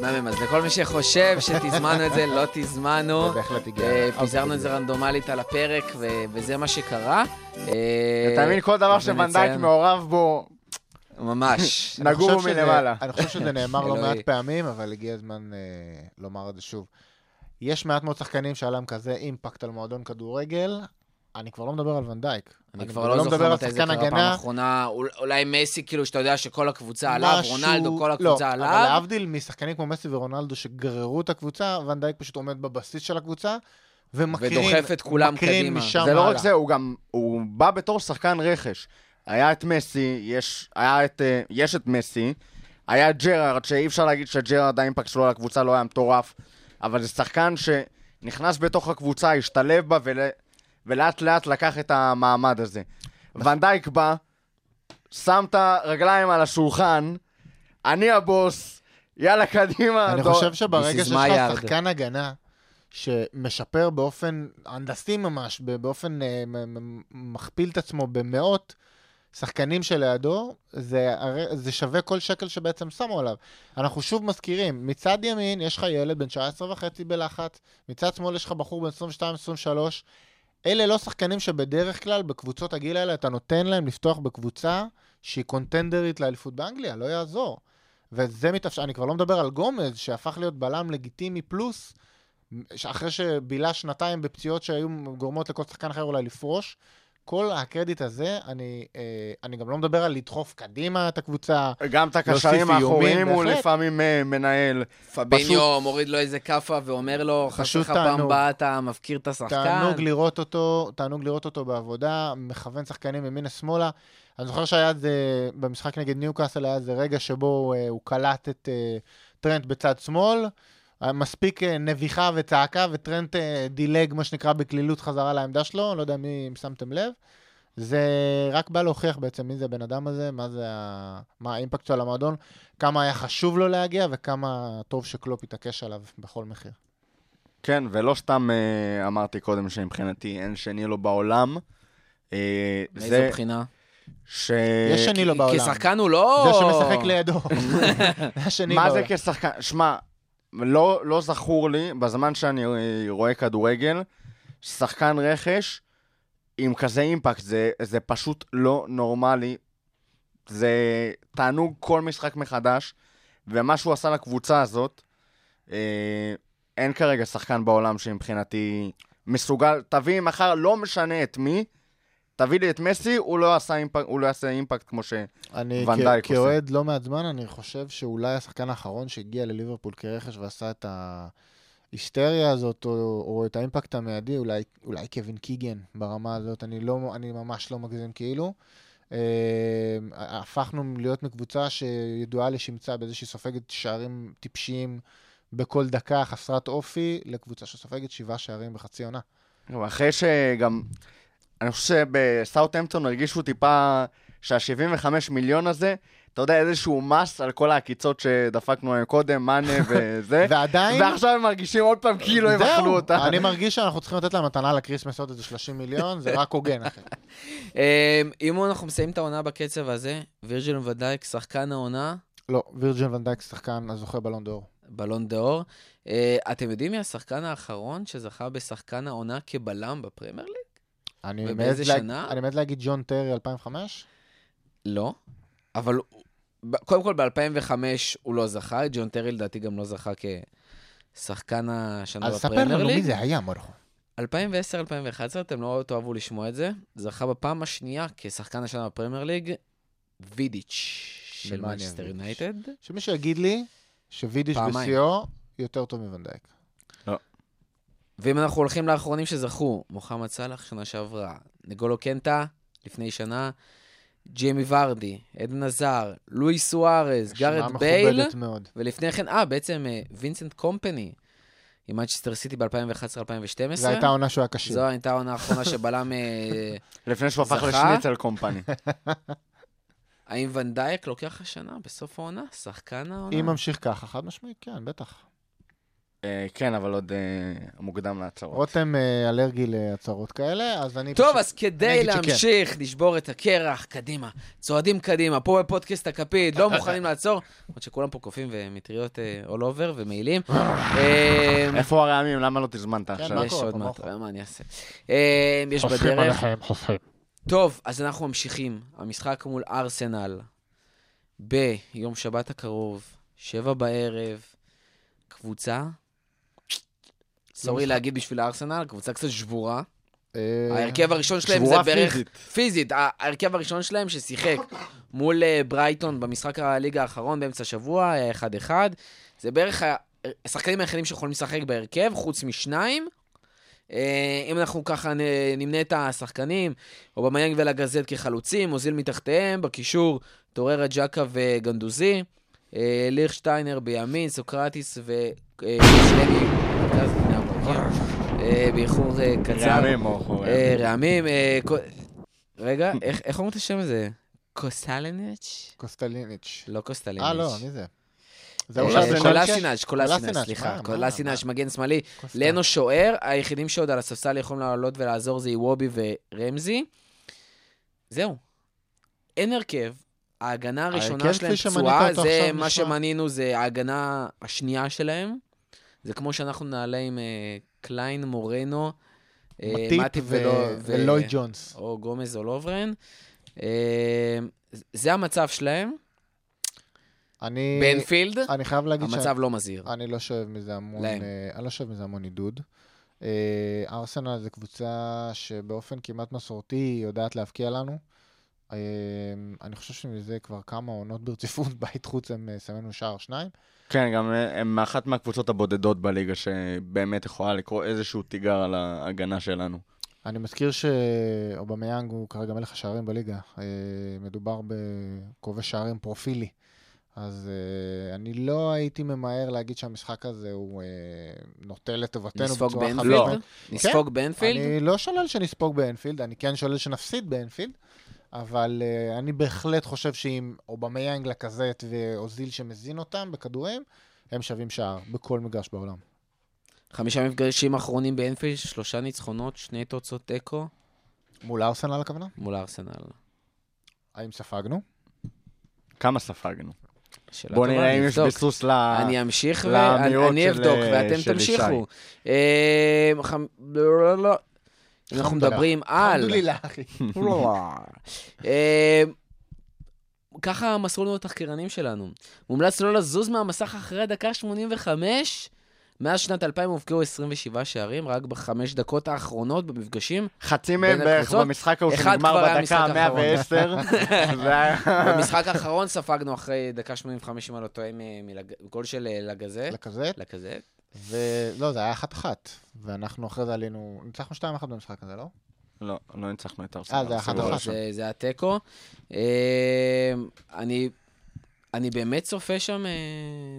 מהמם, אז לכל מי שחושב שתזמנו את זה, לא תזמנו. זה בהחלט הגיע. אה, אוקיי, פיזרנו את זה רנדומלית על הפרק, ו- וזה מה שקרה. אה, תאמין, כל דבר שוונדייק מעורב בו, ממש. [LAUGHS] נגעו מלמעלה. אני חושב שזה נאמר לא. [LAUGHS] מעט פעמים, אבל הגיע הזמן אה, לומר את זה שוב. יש מעט מאוד שחקנים שהיה להם כזה אימפקט על מועדון כדורגל, אני כבר לא מדבר על ונדייק. אני כבר לא זוכר מדבר על מתי זה קרה פעם הגנה. אול- אולי מסי, כאילו, שאתה יודע שכל הקבוצה עליו, רונלדו, כל הקבוצה לא, עליו. אבל להבדיל משחקנים כמו מסי ורונלדו שגררו את הקבוצה, ונדייק פשוט עומד בבסיס של הקבוצה, ומקרין, ודוחף את כולם קדימה. משם זה לא רק. זה, הוא גם, הוא בא בתור שחקן רכש. היה את מסי, יש, היה את, אה, יש את מסי, היה את ג'רארד, שאי אפשר להגיד שג'רארד האימפקט שלו על הקבוצה לא היה מטורף, אבל זה שחקן נכנס בתוך הקבוצה, השתלב בה, ול... ולאט לאט לקח את המעמד הזה. ונדייק בא, שם את הרגליים על השולחן, אני הבוס, יאללה, קדימה. אני חושב שברגע שיש לך. שחקן הגנה שמשפר באופן הנדסי ממש, באופן אה, מכפיל את עצמו במאות שחקנים שלידו, זה, זה שווה כל שקל שבעצם שמו עליו. אנחנו שוב מזכירים, מצד ימין יש לך ילד בן 19 וחצי בלחץ, מצד שמאל יש לך בחור בן 22-23. אלה לא שחקנים שבדרך כלל בקבוצות הגיל האלה אתה נותן להם לפתוח בקבוצה שהיא קונטנדרית לאליפות באנגליה, לא יעזור. וזה מתאפשר, אני כבר לא מדבר על גומז, שהפך להיות בלם לגיטימי פלוס, אחרי שבילה שנתיים בפציעות שהיו גורמות לכל שחקן אחר אולי לפרוש. כל הקרדיט הזה, אני, אה, אני גם לא מדבר על לדחוף קדימה את הקבוצה. גם את הקשרים האחוריים הוא. לפעמים אה, מנהל. פביניו מוריד לו איזה כאפה ואומר לו, פשוט לך פעם. הבאה אתה מפקיר את השחקן. תענוג לראות אותו, תענוג לראות אותו בעבודה, מכוון שחקנים ימינה-שמאלה. אני זוכר שהיה איזה, במשחק נגד ניוקאסל היה איזה רגע שבו אה, הוא קלט את אה, טרנט בצד שמאל. מספיק אה, נביחה וצעקה, וטרנט אה, דילג, מה שנקרא, בקלילות חזרה לעמדה שלו, לא יודע מי, אם שמתם לב. זה רק בא להוכיח בעצם מי זה הבן אדם הזה, מה זה ה... מה האימפקט שלו על המועדון, כמה היה חשוב לו להגיע וכמה טוב שקלופ התעקש עליו בכל מחיר. כן, ולא סתם אה, אמרתי קודם שמבחינתי אין שני לו בעולם. אה, מאיזו זה בחינה? ש... יש שני לו בעולם. כשחקן הוא לא... זה שמשחק לידו. [LAUGHS] זה השני מה זה בעולם. כשחקן? שמע, לא, לא זכור לי, בזמן שאני אה, רואה כדורגל, שחקן רכש עם כזה אימפקט, זה, זה פשוט לא נורמלי. זה תענוג כל משחק מחדש, ומה שהוא עשה לקבוצה הזאת, אה, אין כרגע שחקן בעולם שמבחינתי מסוגל, תביא מחר, לא משנה את מי, תביא לי את מסי, הוא לא, עשה אימפקט, הוא לא יעשה אימפקט כמו ש... אני ון כ- דייק עושה. כאוהד לא מעט זמן, אני חושב שאולי השחקן האחרון שהגיע לליברפול כרכש ועשה את ההיסטריה הזאת, או, או את האימפקט המיידי, אולי, אולי קווין קיגן ברמה הזאת, אני, לא, אני ממש לא מגזים כאילו. אה, הפכנו להיות מקבוצה שידועה לשמצה באיזושהי סופגת שערים טיפשיים בכל דקה, חסרת אופי, לקבוצה שסופגת שבעה שערים בחצי עונה. אחרי שגם, אני חושב שבסאוטהמפטון הרגישו טיפה שה-75 מיליון הזה, אתה יודע, איזשהו מס על כל העקיצות שדפקנו היום קודם, מאנה [LAUGHS] וזה, ועדיין... ועכשיו הם מרגישים עוד פעם כאילו הם אכלו אותה. אני מרגיש שאנחנו צריכים לתת להם מתנה לכריסמס עוד איזה 30 מיליון, זה רק הוגן, אחי. [LAUGHS] אה, אם אנחנו מסיימים את העונה בקצב הזה, וירג'יל ואן דייק, שחקן העונה, לא, וירג'יל ואן דייק שחקן הזוכה בלון ד'אור. בלון ד'אור. אה, אתם יודעים מי השחקן האחרון שזכה בשחקן העונה כבלם בפרמייר ליג? אני ובאיזה לה- שנה? אני מעז להגיד ג'ון טרי 2005? לא. אבל קודם כל, ב-2005 הוא לא זכה, ג'ון טרי לדעתי גם לא זכה כשחקן השנה אז ספר בפרמייר לנו מי ליג. זה היה, מרחו. 2010-2011, אתם לא תאהבו לשמוע את זה, זכה בפעם השנייה כשחקן השנה בפרמייר ליג, וידיץ' של מנצ'סטר. יונייטד. שמישהו יגיד לי פעמיים. בשיאו יותר טוב מוואן דייק. ואם אנחנו הולכים לאחרונים שזכו, מוחמד סאלח שנה שעברה, נגולו קאנטה לפני שנה, ג'יימי ורדי, אדן הזאר, לואי סוארז, גארת' בייל, מאוד. ולפני כן, אה, בעצם אה, וינסנט קומפני, עם מנצ'סטר סיטי ב-2011-2012. זו הייתה העונה שהוא היה כשיר. זו הייתה העונה האחרונה שבלם... אה, [LAUGHS] לפני שהוא הפך זכה? לשניצל קומפני. [LAUGHS] האם ואן דייק לוקח השנה, בסוף העונה, שחקן העונה? אם ממשיך ככה, חד משמעית, כן, בטח. אה, כן, אבל עוד אה, מוקדם להצהרות. רותם אה, אלרגי להצהרות כאלה, אז אני טוב, פשוט... אז כדי. להמשיך, לשבור את הקרח, קדימה, צועדים קדימה, פה בפודקאסט הכפית, לא מוכנים לעצור, למרות שכולם פה קופים ומטריות all over ומעילים. איפה הרעמים? למה לא תזמנת כן, עכשיו? מה יש קורה, עוד פה, מעט, מה קורה? מה אני אעשה? יש חוסכים בדרך. עליכם, חוסכים. טוב, אז אנחנו ממשיכים. המשחק מול ארסנל ביום שבת הקרוב, שבע בערב, קבוצה, סורי. להגיד בשביל הארסנל, קבוצה קצת שבורה. אה, ההרכב הראשון שלהם זה שבורה בערך... פיזית. פיזית. ה- ההרכב הראשון שלהם ששיחק מול אה, ברייטון במשחק הליגה האחרון באמצע השבוע, היה 1-1. זה בערך השחקנים היחידים שיכולים לשחק בהרכב, חוץ משניים. אה, אם אנחנו ככה נמנה את השחקנים, אובמיאנג ולקזט כחלוצים, אוזיל מתחתיהם, בקישור טוררה, צ'אקה וגנדוזי, אה, ליכשטיינר בימין, סוקרטיס ושלנו מי באיחור אה, קצר. רעמים או אה, רעמים. אה, רגע, איך אומרים את השם הזה? קוסטלניץ'? קוסטליניץ'. לא קוסטלניץ'. אה, לא, מי זה? אה, קולסינאץ', קולסינאץ', סליחה. קולסינאץ'? מגן שמאלי. לנו שוער, היחידים שעוד על הספסל יכולים לעלות ולעזור זה איוובי ורמזי. זהו. אין הרכב. ההגנה הראשונה שלהם פצועה, זה מה. שמנינו, זה ההגנה השנייה שלהם. זה כמו שאנחנו נעלה עם אה, קליין, מורנו, אה, מטיפ ולוי ג'ונס. או גומז או לוברן. אה, זה המצב שלהם. אני... בנפילד, אני חייב להגיד המצב לא מזהיר. אני לא שואב מזה המון, להם. אני לא שואב מזה המון עידוד. ארסנל זה קבוצה שבאופן כמעט מסורתי יודעת להבקיע לנו. אה, אני חושב שמזה כבר כמה עונות ברציפות, [LAUGHS] בית חוץ הם אה, שמים שער שניים. כן, גם אה, הם אחת מהקבוצות הבודדות בליגה שבאמת יכולה לקרוא איזשהו תיגר על ההגנה שלנו. אני מזכיר שאובמיאנג הוא כרגע מלך השערים בליגה. אה, מדובר בכובש שערים פרופיליק. אז אה, אני לא הייתי ממהר להגיד שהמשחק הזה הוא אה, נוטה לטובתנו נספוג באנפילד? לא. חד-משמעית. נספוג באנפילד? אני לא שולל שנספוג באנפילד, אני כן שולל שנפסיד באנפילד, אבל אה, אני בהחלט חושב שאם אובמיאנג לקזט ואוזיל שמזין אותם בכדורים, הם שווים שער בכל מגרש בעולם. חמישה מפגשים אחרונים באנפילד, שלושה ניצחונות, שני תוצאות תיקו מול ארסנל הכוונה? מול הארסנל. האם ספגנו? כמה ספגנו? בוא נראה אני אם יש. ביסוס ל... אני אמשיך ואני אבדוק, ואתם תמשיכו. אה, לא, לא, לא. אנחנו. מדברים על... [LAUGHS] אה, ככה מסרו לנו התחקירנים שלנו. מומלץ לא לזוז מהמסך אחרי הדקה 85. מאז שנת 2000 הובקעו 27 שערים, רק בחמש דקות האחרונות במפגשים. חצי מהם בערך. במשחק ההוא שנגמר בדקה משחק האחרון. ה-110. [LAUGHS] זה היה... במשחק האחרון ספגנו אחרי דקה 85, אם אני לא טועה, מ- מלג- גול של אה, לגזה. לקזט, לכזה. ולא, זה היה אחת-אחת. ואנחנו אחרי זה עלינו, ניצחנו 2-1 במשחק הזה, לא? לא, לא ניצחנו את ארסנל. אה, זה היה אחת-אחת. הראשון. זה, זה התיקו. אה, אני, אני באמת צופה שם אה,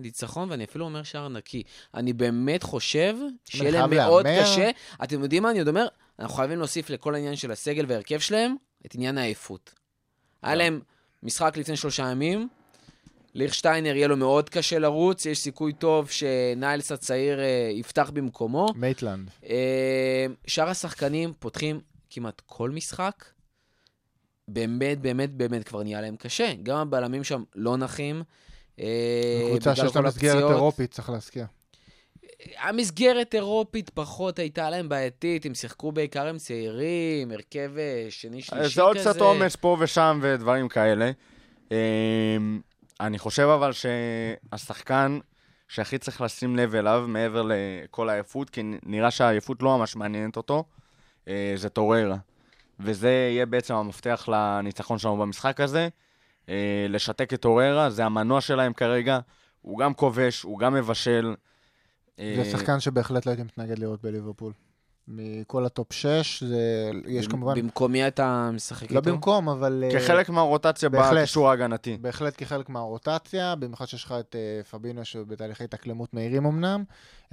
ניצחון, ואני אפילו אומר שער נקי. אני באמת חושב שיהיה להם מאוד להמר. קשה. אתם יודעים מה אני עוד אומר? אנחנו חייבים להוסיף לכל העניין של הסגל וההרכב שלהם את עניין העייפות. היה להם משחק לפני שלושה ימים, ליכשטיינר יהיה לו מאוד קשה לרוץ, יש סיכוי טוב שניילס הצעיר אה, יפתח במקומו. מייטלנד. אה, שאר השחקנים פותחים כמעט כל משחק. באמת, באמת, באמת כבר נהיה להם קשה. גם הבלמים שם לא נחים. אה, קבוצה שיש לה מסגרת. אירופית, צריך להזכיר. המסגרת אירופית פחות הייתה להם בעייתית, הם שיחקו בעיקר עם צעירים, הרכב אה, שני, שלישי כזה. זה עוד קצת עומס פה ושם ודברים כאלה. אני חושב אבל שהשחקן שהכי צריך לשים לב אליו, מעבר לכל העייפות, כי נראה שהעייפות לא ממש מעניינת אותו, אה, זה טוררה. וזה יהיה בעצם המפתח לניצחון שלנו במשחק הזה. אה, לשתק את טוררה, זה המנוע שלהם כרגע. הוא גם כובש, הוא גם מבשל. אה, זה שחקן שבהחלט לא הייתי מתנגד לראות בליברפול. מכל הטופ 6, זה... יש כמובן... במקומי אתה משחק לא איתו? במקום, אבל... אה, כחלק מהרוטציה. בקישור ההגנתי. בהחלט כחלק מהרוטציה, במיוחד שיש לך את אה, פבינו שבתהליכי התאקלמות מהירים אמנם,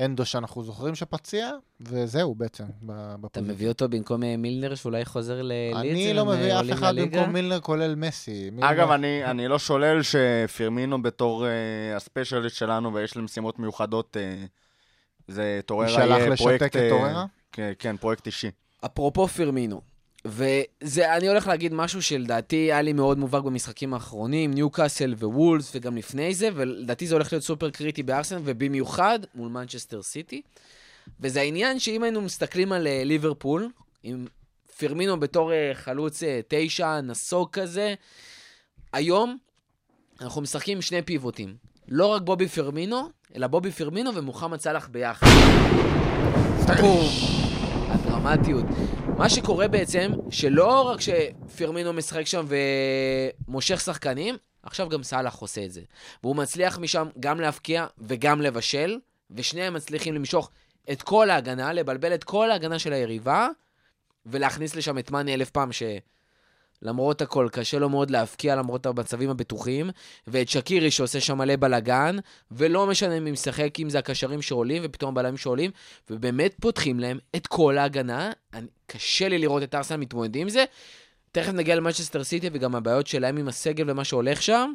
הנדו שאנחנו זוכרים שפציע, וזהו בעצם. ב- אתה. מביא אותו במקום אה, מילנר שאולי חוזר ללידס? אני לא מביא אף אחד במקום מילנר, כולל מסי. מילנר- אגב, אני, אני לא שולל שפירמינו בתור אה, הספיישליסט שלנו ויש לו משימות מיוחדות, אה, זה טוררה שהלך יהיה לשתק פרויקט... את אה, טוררה? כן, כן, פרויקט אישי. אפרופו פירמינו, וזה, אני הולך להגיד משהו שלדעתי היה לי מאוד מובהק במשחקים האחרונים, ניוקאסל ווולס וגם לפני זה, ולדעתי זה הולך להיות סופר קריטי בארסנל, ובמיוחד מול מנצ'סטר סיטי. וזה העניין שאם היינו מסתכלים על אה, ליברפול, עם פירמינו בתור אה, חלוץ אה, תשע, נסוג כזה, היום אנחנו משחקים עם שני פיבוטים. לא רק בובי פירמינו, אלא בובי פירמינו ומוחמד סאלח ביחד. בום. הדרמטיות. מה שקורה בעצם, שלא רק שפירמינו משחק שם ומושך שחקנים, עכשיו גם סאלח עושה את זה. והוא מצליח משם גם להבקיע וגם לבשל, ושניהם מצליחים למשוך את כל ההגנה, לבלבל את כל ההגנה של היריבה, ולהכניס לשם את מאני אלף פעם, ש... למרות הכל, קשה לו מאוד להבקיע למרות המצבים הבטוחים, ואת שקירי שעושה שם מלא בלאגן, ולא משנה מי משחק, אם זה הקשרים שעולים, ופתאום הבלמים שעולים, ובאמת פותחים להם את כל ההגנה. אני, קשה לי לראות את ארסנל מתמודדים עם זה. תכף נגיע למנצ'סטר סיטי וגם הבעיות שלהם עם הסגל ומה שהולך שם.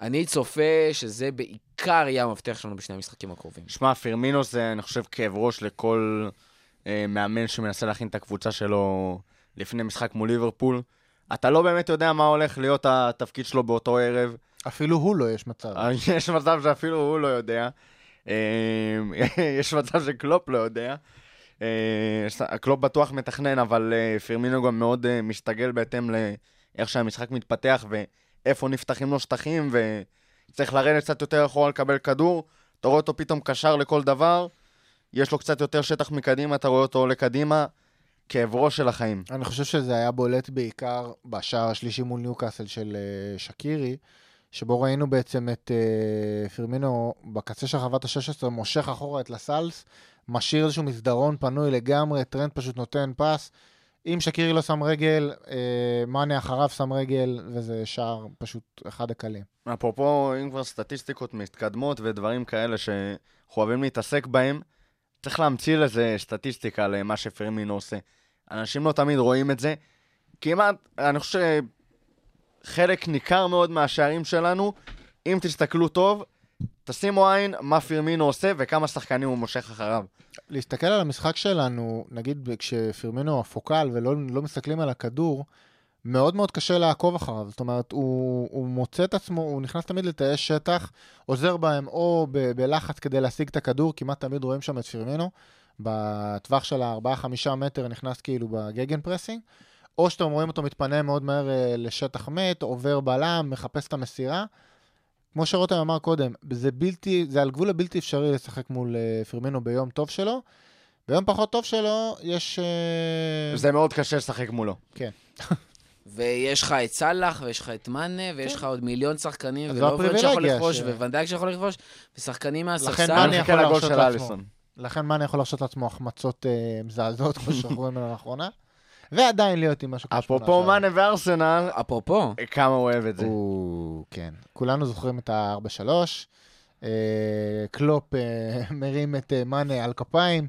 אני צופה שזה בעיקר יהיה המפתח שלנו בשני המשחקים הקרובים. שמע, פירמינו זה, אני חושב, כאב ראש לכל אה, מאמן שמנסה להכין את הקבוצה שלו לפני משחק מול ליברפול. אתה לא באמת יודע מה הולך להיות התפקיד שלו באותו ערב. אפילו הוא לא יש מצב. אה, [LAUGHS] יש מצב שאפילו הוא לא יודע. אה, [LAUGHS] יש מצב שקלופ לא יודע. אה, קלופ בטוח מתכנן, אבל פירמינו גם מאוד משתגל בהתאם לאיך שהמשחק מתפתח ואיפה נפתחים לו שטחים, וצריך לרדת קצת יותר אחורה לקבל כדור. אתה רואה אותו פתאום קשר לכל דבר, יש לו קצת יותר שטח מקדימה, אתה רואה אותו עולה קדימה, כאב ראש של החיים. אני חושב שזה היה בולט בעיקר בשער השלישי מול ניוקאסל של אה, שקירי, שבו ראינו בעצם את אה, פירמינו בקצה של רחבת ה-16, מושך אחורה את לסלס, משאיר איזשהו מסדרון פנוי לגמרי, טרנט פשוט נותן פס. אם שקירי לא שם רגל, אה, מאנה אחריו שם רגל, וזה שער פשוט אחד הקלים. אפרופו, אם כבר סטטיסטיקות מתקדמות ודברים כאלה שאנחנו אוהבים להתעסק בהם, צריך להמציא לזה סטטיסטיקה למה שפרמינו עושה. אנשים לא תמיד רואים את זה. כמעט, אני חושב שחלק ניכר מאוד מהשערים שלנו, אם תסתכלו טוב, תשימו עין מה פרמינו עושה וכמה שחקנים הוא מושך אחריו. להסתכל על המשחק שלנו, נגיד כשפירמינו הפוקל ולא לא מסתכלים על הכדור, מאוד מאוד קשה לעקוב אחריו. זאת אומרת, הוא, הוא מוצא את עצמו, הוא נכנס תמיד לתאי שטח, עוזר בהם או ב, בלחץ כדי להשיג את הכדור, כמעט תמיד רואים שם את פירמינו, בטווח של ה-4-5 מטר נכנס כאילו ב gegenpressing, או שאתם רואים אותו מתפנה מאוד מהר אה, לשטח מת, עובר בלם, מחפש את המסירה. כמו שרותם אמר קודם, זה בלתי, זה על גבול הבלתי אפשרי לשחק מול אה, פירמינו ביום טוב שלו. ביום פחות טוב שלו, יש... אה, זה מאוד קשה לשחק מולו. כן. [LAUGHS] ויש לך את סאלח, ויש לך את מאנה, ויש לך עוד מיליון שחקנים, כן. ולוברן שיכול לכבוש, וון דייק שיכול לכבוש, ושחקנים לכן מהספסל. מאנה מחכה יכול לגול להרשות של לעצמו. אליסון. לכן מאנה יכול להרשות לעצמו החמצות אה, מזעזעות, [LAUGHS] כמו שאנחנו רואים ממנו לאחרונה, ועדיין להיות עם משהו כמו אפרופו שמונה. מאנה וארסנל, אפרופו, כמה הוא אוהב את זה. הוא, כן. כולנו זוכרים את ה-4-3. אה, קלופ אה, מרים את אה, מאנה על כפיים.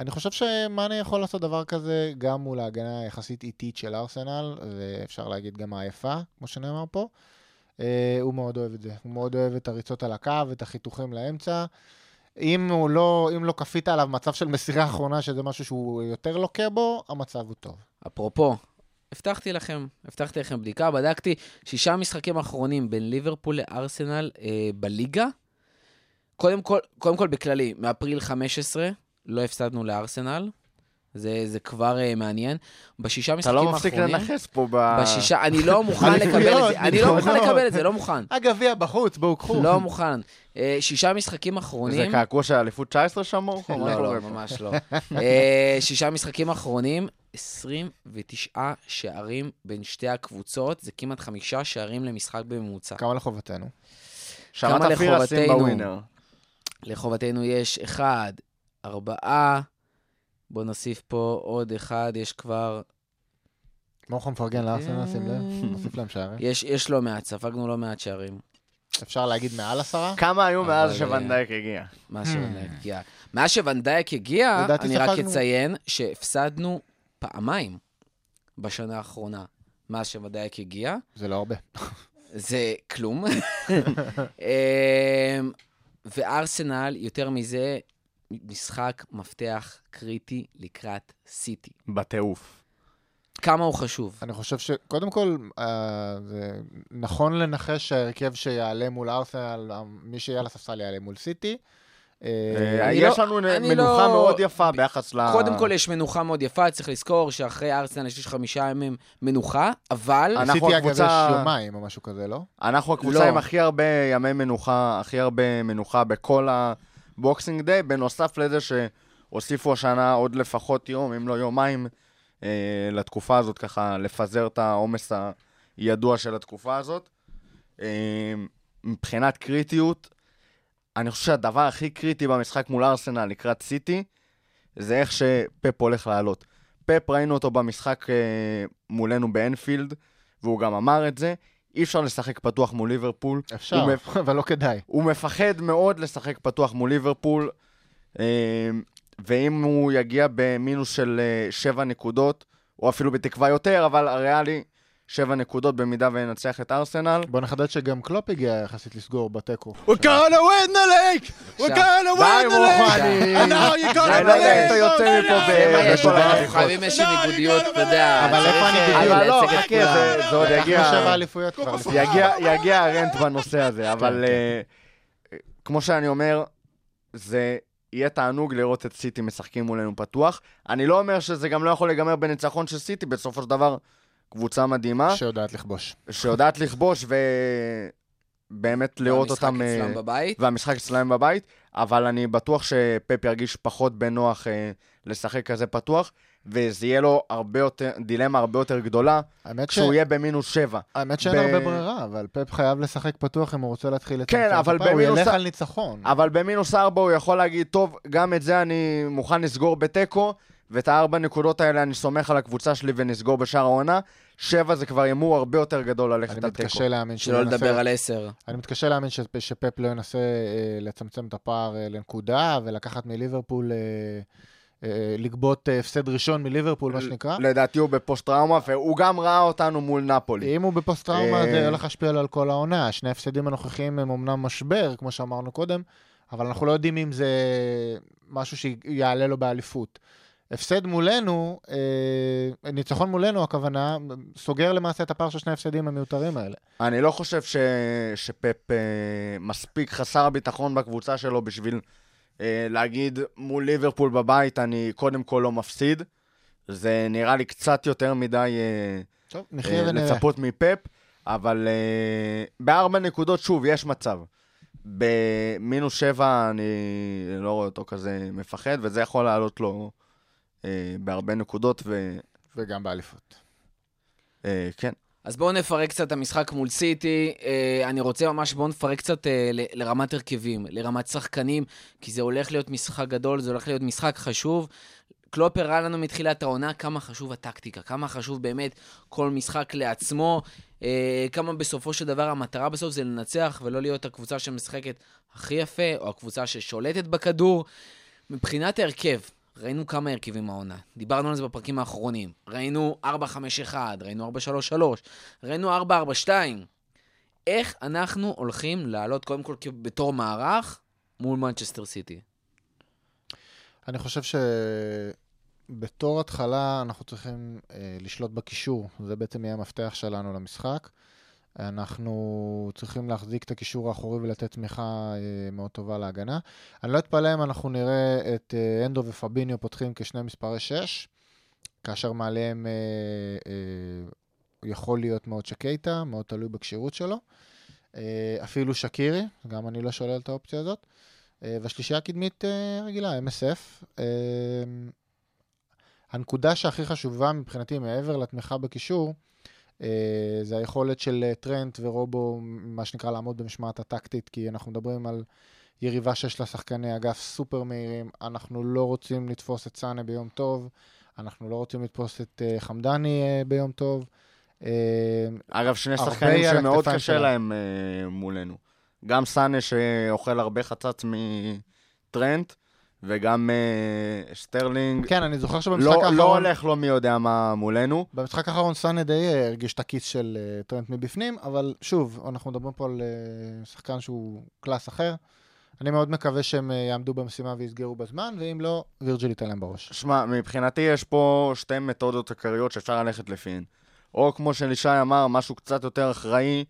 אני חושב שמאנה יכול לעשות דבר כזה גם מול ההגנה היחסית איטית של ארסנל, ואפשר להגיד גם העייפה, כמו שנאמר פה. אה, הוא מאוד אוהב את זה. הוא מאוד אוהב את הריצות על הקו, את החיתוכים לאמצע. אם לא, אם לא כפית עליו מצב של מסירה אחרונה, שזה משהו שהוא יותר לוקה בו, המצב הוא טוב. אפרופו, הבטחתי לכם, הבטחתי לכם בדיקה, בדקתי שישה משחקים אחרונים בין ליברפול לארסנל אה, בליגה. קודם כל, קודם כל בכללי, מאפריל 15 לא הפסדנו לארסנל, זה, זה כבר אה, מעניין. בשישה אתה משחקים לא האחרונים... מפסיק לנחס פה ב... בשישה, אני לא [LAUGHS] מוכן לקבל את אליפויות, זה, אני לא מוכן ניצחונות. לקבל את זה, לא מוכן. [LAUGHS] הגביע בחוץ, בואו קחו. לא מוכן. אה, שישה משחקים זה אחרונים... קעקוע של אליפות 19 שם, מורכו? לא, לא? ממש לא. [LAUGHS] אה, שישה משחקים אחרונים, 29 שערים בין שתי הקבוצות, זה כמעט חמישה שערים למשחק בממוצע. כמה לחובתנו? כמה לשים לחובתנו? בווינר. לחובתנו יש אחד, ארבעה, בואו נוסיף פה עוד אחד, יש כבר... מורכו מפרגן לארסנל, שים לב, אה. נוסיף להם שערים. יש, יש לא מעט, ספגנו לא מעט שערים. אפשר להגיד מעל עשרה? כמה היו מאז אבל, שוונדייק הגיע? מאז שוונדייק הגיע. מאז שוונדייק הגיע, אני רק אציין שהפסדנו פעמיים בשנה האחרונה. מאז שוונדייק הגיע. זה לא הרבה. זה כלום. [LAUGHS] אמ, וארסנל, יותר מזה, משחק מפתח קריטי לקראת סיטי. בטירוף. כמה הוא חשוב. אני חושב שקודם כל, אה, זה נכון לנחש שההרכב שיעלה מול ארסנל, אה, מי שיהיה על הספסל יעלה מול סיטי. אה, אה, יש לא- לנו מנוחה לא- מאוד יפה ביחס ל... קודם כל, יש מנוחה מאוד יפה, צריך לזכור שאחרי ארסנל יש חמישה ימים מנוחה, אבל... אנחנו הקבוצה- יש יומיים או משהו כזה, לא? אנחנו הקבוצה לא. עם הכי הרבה ימי מנוחה, הכי הרבה מנוחה בכל הבוקסינג דיי, בנוסף לזה שהוסיפו השנה עוד לפחות יום, אם לא יומיים, אה, לתקופה הזאת, ככה לפזר את העומס הידוע של התקופה הזאת. אה, מבחינת קריטיות, אני חושב שהדבר הכי קריטי במשחק מול ארסנל לקראת סיטי, זה איך שפפ הולך לעלות. פפ, ראינו אותו במשחק אה, מולנו באנפילד, והוא גם אמר את זה, אי אפשר לשחק פתוח מול ליברפול. אפשר, מפ- אבל לא כדאי. הוא מפחד מאוד לשחק פתוח מול ליברפול, אה, ואם הוא יגיע במינוס של אה, שבע נקודות, או אפילו בתקווה יותר, אבל הריאלי, שבע נקודות במידה וינצח את ארסנל. בוא נחדד שגם קלופ הגיע יחסית לסגור בתיקו. We're gonna win the league! We're gonna win the! אני- I know you're אני gonna לא יודע אם אתה יוצא מפה הרציחות. חייבים איזושהי ניגודיות, אתה יודע. אבל איפה אה, הניגודיות? אבל לא, חכה. זה- עוד לקחנו יגיע... שבע אליפויות כבר. יגיע, הרנט בנושא הזה, אבל כן. אה, כמו שאני אומר, זה יהיה תענוג לראות את סיטי משחקים מולנו פתוח. אני לא אומר שזה גם לא יכול להיגמר בניצחון של סיטי, בסופו של דבר קבוצה מדהימה, שיודעת לכבוש. שיודעת לכבוש ובאמת לראות והמשחק אותם... אה, אצלם בבית. והמשחק אצלם בבית, אבל אני בטוח שפפ ירגיש פחות בנוח אה, לשחק כזה פתוח, וזה יהיה לו הרבה יותר, דילמה הרבה יותר גדולה, האמת ש- כשהוא יהיה במינוס שבע. האמת שאין ב- הרבה ברירה, אבל פפ חייב לשחק פתוח אם הוא רוצה להתחיל לצמצם כן, אבל את הפער, הוא במינוס ילך על ניצחון. אבל במינוס ארבע הוא יכול להגיד, טוב, גם את זה אני מוכן לסגור בתיקו, ואת הארבע נקודות האלה אני סומך על הקבוצה שלי ונסגור בשאר העונה. שבע זה כבר הימור הרבה יותר גדול ללכת אני על תיקו. מתקשה להאמין שלא ינסה- לדבר על עשר. אני מתקשה להאמין שפ- שפפ לא ינסה אה, לצמצם את הפער אה, לנקודה ולקחת מליברפול, אה, לגבות הפסד ראשון מליברפול, מה שנקרא. לדעתי הוא בפוסט-טראומה, והוא גם ראה אותנו מול נפולי. אם הוא בפוסט-טראומה, זה הולך להשפיע לו על כל העונה. שני ההפסדים הנוכחיים הם אמנם משבר, כמו שאמרנו קודם, אבל אנחנו לא יודעים אם זה משהו שיעלה לו באליפות. הפסד מולנו, אה, ניצחון מולנו, הכוונה, סוגר למעשה את הפער של שני ההפסדים המיותרים האלה. אני לא חושב ש... שפפ אה, מספיק חסר ביטחון בקבוצה שלו בשביל אה, להגיד מול ליברפול בבית אני קודם כל לא מפסיד. זה נראה לי קצת יותר מדי אה, טוב, נחיה אה, ונראה. לצפות מפפ, אבל אה, בארבע נקודות, שוב, יש מצב. במינוס שבע אני לא רואה אותו כזה מפחד, וזה יכול לעלות לו אה, בהרבה נקודות, וגם באליפות. וכן. אז בואו נפרק קצת את המשחק מול סיטי. אה, אני רוצה ממש, בואו נפרק קצת אה, ל- לרמת הרכבים, לרמת שחקנים, כי זה הולך להיות משחק גדול, זה הולך להיות משחק חשוב. קלופ הראה לנו מתחילת העונה כמה חשוב הטקטיקה, כמה חשוב באמת כל משחק לעצמו, אה, כמה בסופו של דבר המטרה בסוף זה לנצח ולא להיות הקבוצה שמשחקת הכי יפה, או הקבוצה ששולטת בכדור. מבחינת ההרכב, ראינו כמה הרכבים העונה. דיברנו על זה בפרקים האחרונים. ראינו 4-5-1, ראינו 4-3-3, ראינו 4-4-2. איך אנחנו הולכים לעלות קודם כל בתור מערך מול מנצ'סטר סיטי? אני חושב שבתור התחלה אנחנו צריכים אה, לשלוט בקישור, זה בעצם יהיה המפתח שלנו למשחק. אנחנו צריכים להחזיק את הקישור האחורי ולתת תמיכה אה, מאוד טובה להגנה. אני לא אתפלא אם אנחנו נראה את אה, אנדו ופביניו פותחים כשני מספרי 6, כאשר מעליהם אה, אה, יכול להיות מאוד שקייטה, מאוד תלוי בכשירות שלו. אה, אפילו שקירי, גם אני לא שולל את האופציה הזאת. אה, והשלישייה הקדמית רגילה, MSF. הנקודה שהכי חשובה מבחינתי, מעבר לתמיכה בקישור, זה היכולת של אה, טרנט ורובו, מה שנקרא, לעמוד במשמעת הטקטית, כי אנחנו מדברים על יריבה שיש לה שחקני אגף סופר מהירים, אנחנו לא רוצים לתפוס את סאנה ביום טוב, אנחנו לא רוצים לתפוס את אה, חמדני אה, ביום טוב. אה, אגב, שני שחקנים שמאוד קשה שלה. להם אה, מולנו. גם סאנה שאוכל הרבה חצץ מטרנט, וגם אה, שטרלינג. כן, אני זוכר שבמשחק לא, האחרון... לא הולך לו מי יודע מה מולנו. במשחק האחרון סאנה די אה, הרגיש את הכיס של אה, טרנט מבפנים, אבל שוב, אנחנו מדברים פה על אה, שחקן שהוא קלאס אחר. אני מאוד מקווה שהם אה, יעמדו במשימה ויסגרו בזמן, ואם לא, וירג'יל ייתן להם בראש. שמע, מבחינתי יש פה שתי מתודות עיקריות שאפשר ללכת לפיהן. או כמו שלישי אמר, משהו קצת יותר אחראי,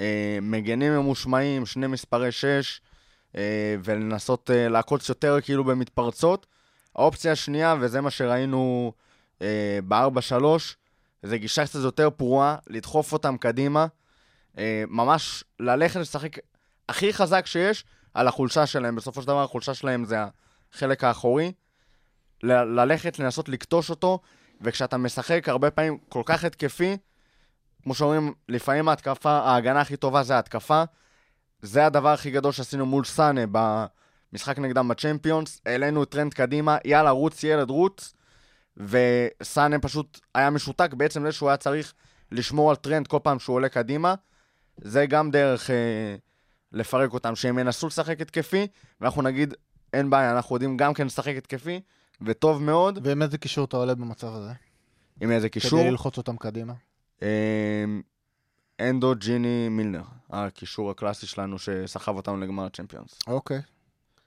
אה, מגנים ממושמעים, שני מספרי 6, אה, ולנסות אה, לעקוץ יותר כאילו במתפרצות. האופציה השנייה, וזה מה שראינו אה, ב-4-3, זה גישה קצת יותר פרועה, לדחוף אותם קדימה, אה, ממש ללכת לשחק הכי חזק שיש על החולשה שלהם. בסופו של דבר החולשה שלהם זה החלק האחורי. ל- ללכת, לנסות לקטוש אותו, וכשאתה משחק הרבה פעמים כל כך התקפי, כמו שאומרים, לפעמים ההתקפה, ההגנה הכי טובה זה ההתקפה. זה הדבר הכי גדול שעשינו מול סאנה במשחק נגדם בצ'מפיונס. העלינו את טרנט קדימה, יאללה, רוץ ילד, רוץ. וסאנה פשוט היה משותק בעצם זה שהוא היה צריך לשמור על טרנט כל פעם שהוא עולה קדימה. זה גם דרך אה, לפרק אותם, שהם ינסו לשחק התקפי, ואנחנו נגיד, אין בעיה, אנחנו יודעים גם כן לשחק התקפי, וטוב מאוד, ועם איזה קישור אתה עולה במצב הזה? עם איזה קישור. כדי ללחוץ אותם קדימה. אה, הנדו ג'יני מילנר, הקישור הקלאסי שלנו שסחב אותנו לגמר הצ'מפיונס. אוקיי.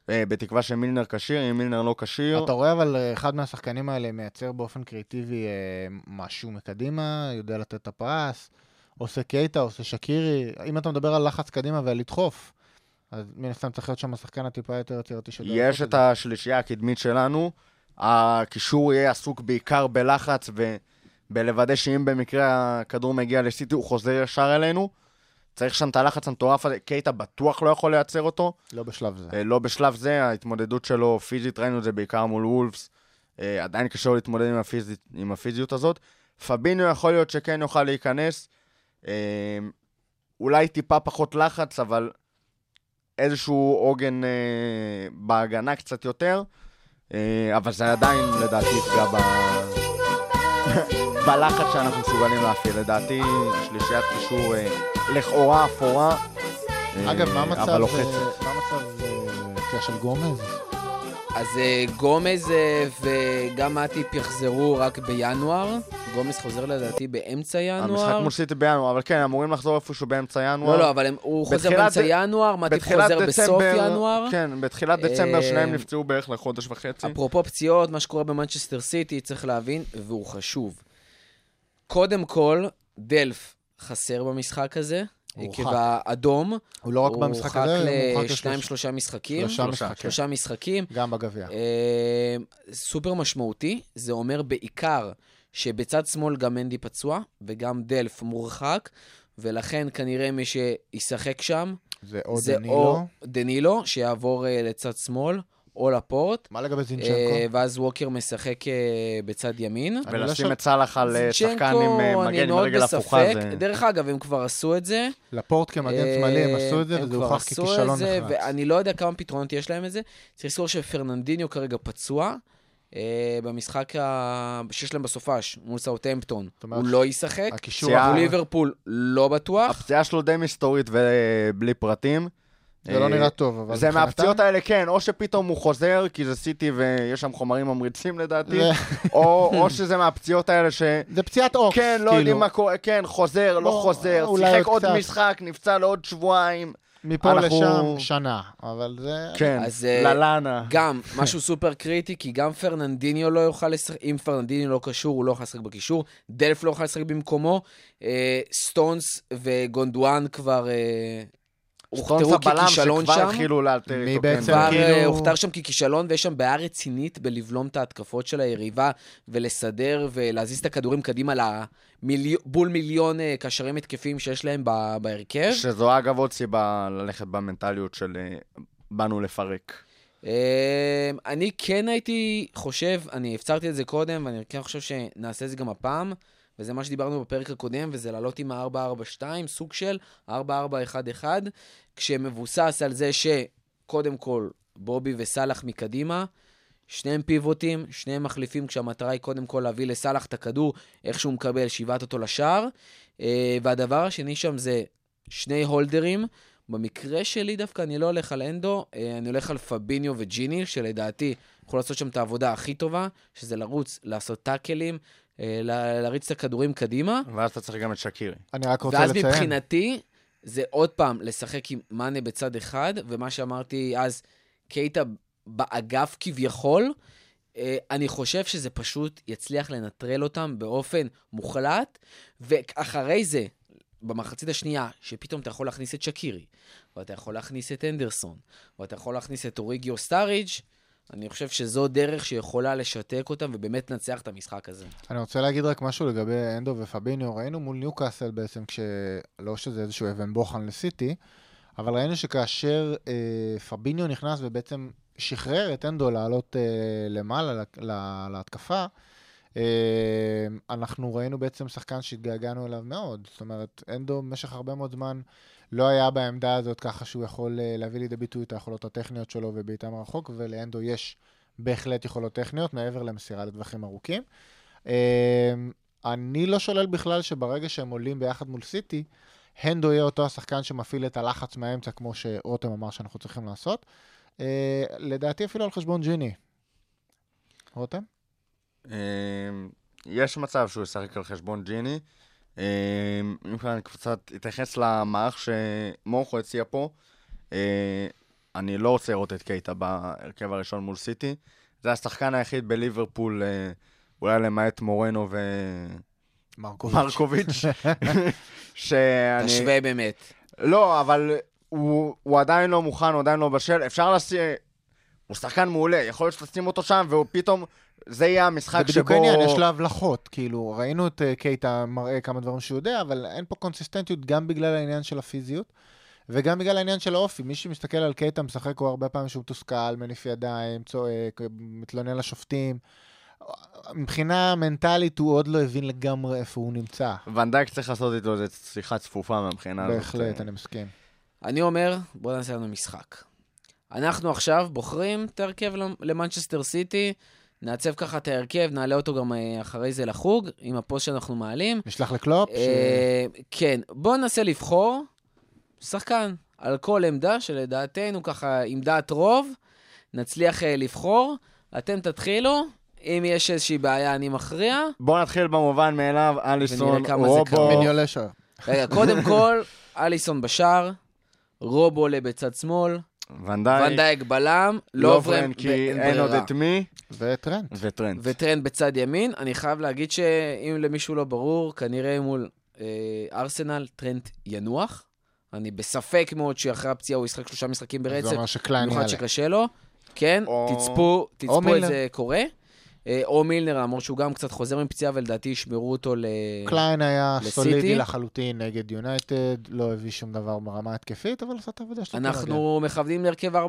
אה, בתקווה שמילנר כשיר, אם מילנר לא כשיר, אתה רואה אבל אה, אחד מהשחקנים האלה מייצר באופן קריאיטיבי אה, משהו מקדימה, יודע לתת את הפרס, עושה קייטה, עושה שקירי. אם אתה מדבר על לחץ קדימה ועל לדחוף, אז מן הסתם צריך להיות שם השחקן הטיפה יותר יצירתי שיודע יש את. השלישייה הקדמית שלנו, הקישור יהיה עסוק בעיקר בלחץ ובלוודא שאם במקרה הכדור מגיע לסיטי הוא חוזר ישר אלינו. צריך שם את הלחץ המטורף הזה, קייטה בטוח לא יכול לייצר אותו, לא בשלב זה. אה, לא בשלב זה, ההתמודדות שלו פיזית, ראינו את זה בעיקר מול וולפס, אה, עדיין קשה לו להתמודד עם, הפיזית, עם הפיזיות הזאת. פביניו יכול להיות שכן יוכל להיכנס, אה, אולי טיפה פחות לחץ, אבל איזשהו עוגן אה, בהגנה קצת יותר, אה, אבל זה עדיין לדעתי יפגע ב... [LAUGHS] [LAUGHS] בלחץ שאנחנו מסוגלים להפעיל. לדעתי שלישיית קישור אה, לכאורה אפורה, אה, אגב, מה המצב אבל אה, אה, של גומז? אז אה, גומז אה, וגם מאטיפ יחזרו רק בינואר. גומז חוזר לדעתי באמצע המשחק ינואר. מול סיטי בינואר, אבל כן, אמורים לחזור איפשהו באמצע ינואר. לא, לא, אבל הם- הוא חוזר בתחילת באמצע ד- ינואר, מאטיפ בתחילת חוזר בסוף דצמבר- ינואר. כן, בתחילת דצמבר אה, שניהם נפצעו בערך לחודש וחצי. אפרופו פציעות, מה שקורה במנצ'סטר סיטי, צריך להבין, והוא חשוב. קודם כל, דלף חסר במשחק הזה, הוא עקב. האדום. הוא לא רק במשחק הזה, הוא הוא הורחק לשניים, שלושה משחקים. שלושה שלושה, משחקים. שלושה משחקים. גם בגביע. אה, סופר משמעותי, זה אומר בעיקר שבצד שמאל גם מנדי פצוע, וגם דלף מורחק, ולכן כנראה מי שישחק שם, זה או זה דנילו. או דנילו, שיעבור אה, לצד שמאל, או לפורט, מה לגבי אה, זינצ'נקו? ואז ווקר משחק אה, בצד ימין. לא ולשים את סאלח על אה, שחקן עם מגן עם מאוד רגל הפוכה. זה- דרך אגב, הם כבר עשו את זה. לפורט כמגן שמאלי הם עשו את זה, הם וזה כבר הוכח עשו את ככישלון זה, נחרץ. ואני לא יודע כמה פתרונות יש להם את זה. צריך לזכור שפרננדיניו כרגע פצוע. במשחק ה- שיש להם בסופש מול סאוטהמפטון, הוא לא ישחק. הקישור... מול ליברפול לא בטוח. הפציעה שלו די מסתורית ובלי פרטים. זה לא אה, נראה טוב, אבל זה מהפציעות האלה, כן, או שפתאום הוא חוזר, כי זה סיטי ויש שם חומרים ממריצים לדעתי, או או שזה מהפציעות האלה ש... זה פציעת אופס, כן, לא יודעים מה קורה, כן, חוזר, לא לא, חוזר, שיחק עוד. משחק, נפצע לעוד שבועיים. מפה אנחנו- לשם שנה, אבל זה... כן, אז, אה, ללאנה. גם [LAUGHS] משהו סופר קריטי, כי גם פרננדיניו לא יוכל לשחק, אם פרננדיניו לא קשור, הוא לא יכול לשחק בקישור, דלף לא יוכל לשחק במקומו, אה, סטונס וגונדואן כבר אה, הוכתרו ככישלון שכבר שם. התחילו לאלתר מי. בעצם כאילו- הוכתר שם ככישלון, ויש שם בעיה רצינית בלבלום את ההתקפות של היריבה, ולסדר ולהזיז את הכדורים קדימה למיליו- בול מיליון אה, קשרים התקפיים שיש להם ב- בהרכב. שזו אגב עוד סיבה ללכת במנטליות של אה, באנו לפרק. אה, אני כן הייתי חושב, אני הפצרתי את זה קודם, ואני כן חושב שנעשה את זה גם הפעם, וזה מה שדיברנו בפרק הקודם, וזה לעלות עם ה-442, סוג של 4411, כשמבוסס על זה שקודם כל בובי וסאלח מקדימה, שניהם פיבוטים, שניהם מחליפים, כשהמטרה היא קודם כל להביא לסאלח את הכדור, איך שהוא מקבל, שיבעט אותו לשער. אה, והדבר השני שם זה שני הולדרים. במקרה שלי דווקא אני לא הולך על אנדו, אה, אני הולך על פביניו וג'יני, שלדעתי יכול לעשות שם את העבודה הכי טובה, שזה לרוץ, לעשות טאקלים, להריץ את הכדורים קדימה. ואז אתה צריך גם את שקירי. אני רק רוצה ואז לציין. מבחינתי, זה עוד פעם לשחק עם מאנה בצד אחד, ומה שאמרתי אז, קייטה באגף כביכול, אה, אני חושב שזה פשוט יצליח לנטרל אותם באופן מוחלט, ואחרי זה, במחצית השנייה, שפתאום אתה יכול להכניס את שקירי, ואתה יכול להכניס את אנדרסון, ואתה יכול להכניס את אוריגיו סטאריג', אני חושב שזו דרך שיכולה לשתק אותם ובאמת לנצח את המשחק הזה. אני רוצה להגיד רק משהו לגבי אנדו ופביניו. ראינו מול ניוקאסל בעצם, כש... לא שזה איזשהו אבן בוחן לסיטי, אבל ראינו שכאשר אה, פביניו נכנס ובעצם שחרר את אנדו לעלות אה, למעלה לה- לה- להתקפה, אה, אנחנו ראינו בעצם שחקן שהתגעגענו אליו מאוד. זאת אומרת, אנדו במשך הרבה מאוד זמן לא היה בעמדה הזאת ככה שהוא יכול אה, להביא לידי ביטוי את היכולות הטכניות שלו ובעיטה מרחוק, ולאנדו יש בהחלט יכולות טכניות, מעבר למסירה לטווחים ארוכים. אה, אני לא שולל בכלל שברגע שהם עולים ביחד מול סיטי, הנדו יהיה אותו השחקן שמפעיל את הלחץ מהאמצע, כמו שרותם אמר שאנחנו צריכים לעשות. אה, לדעתי אפילו על חשבון ג'יני. רותם? אה, יש מצב שהוא ישחק על חשבון ג'יני. אה, אם כבר אני קצת אתייחס למערך שמורכו הציע פה, אה, אני לא רוצה לראות את קייטה בהרכב הראשון מול סיטי. זה השחקן היחיד בליברפול, אה, אולי למעט מורנו מרקוביץ'. ומרקוביץ', [LAUGHS] שאני... תשווה באמת. לא, אבל הוא, הוא עדיין לא מוכן, הוא עדיין לא בשל. אפשר לשים... הוא שחקן מעולה, יכול להיות שתשים אותו שם, והוא פתאום... זה יהיה זה המשחק בדיוק שבו... העניין, יש לה הבלחות. כאילו, ראינו את אה, קייטה מראה כמה דברים שהוא יודע, אבל אין פה קונסיסטנטיות גם בגלל העניין של הפיזיות, וגם בגלל העניין של האופי. מי שמסתכל על קייטה משחק, הוא הרבה פעמים שהוא מתוסכל, מניף ידיים, צועק, מתלונן לשופטים. מבחינה מנטלית הוא עוד לא הבין לגמרי איפה הוא נמצא. ונדייק צריך לעשות איתו איזה שיחה צפופה מהבחינה הזאת. בהחלט, אה, אני מסכים. אני אומר, בואו נעשה לנו משחק. אנחנו עכשיו בוחרים את ההרכב למנצ'סטר סיטי, נעצב ככה את ההרכב, נעלה אותו גם אה, אחרי זה לחוג, עם הפוסט שאנחנו מעלים. נשלח לקלופ, ש... אה, כן, בואו ננסה לבחור שחקן על כל עמדה, שלדעתנו ככה עם דעת רוב, נצליח אה, לבחור. אתם תתחילו, אם יש איזושהי בעיה אני מכריע. בואו נתחיל במובן מאליו, אליסון, רובו. רגע, קודם כל, אליסון בשער, רובו עולה בצד שמאל, ון דייק, ון דייק בלם, לוברן, לוברן כי באין אין עוד. את מי, וטרנד. וטרנד. וטרנד בצד ימין. אני חייב להגיד שאם למישהו לא ברור, כנראה מול אה, ארסנל, טרנט ינוח. אני בספק מאוד שאחרי הפציעה הוא ישחק שלושה משחקים ברצף, זה אומר שקליין במיוחד יעלה. שקשה לו. כן, או- תצפו, תצפו את. זה קורה. אה, או מילנר, למרות שהוא גם קצת חוזר מפציעה, ולדעתי ישמרו אותו ל... קליין היה לסיטי. סולידי לחלוטין נגד יונייטד, לא הביא שום דבר ברמה התקפית, אבל עשה את העבודה שלו. אנחנו מכוונים להרכב 4-5-1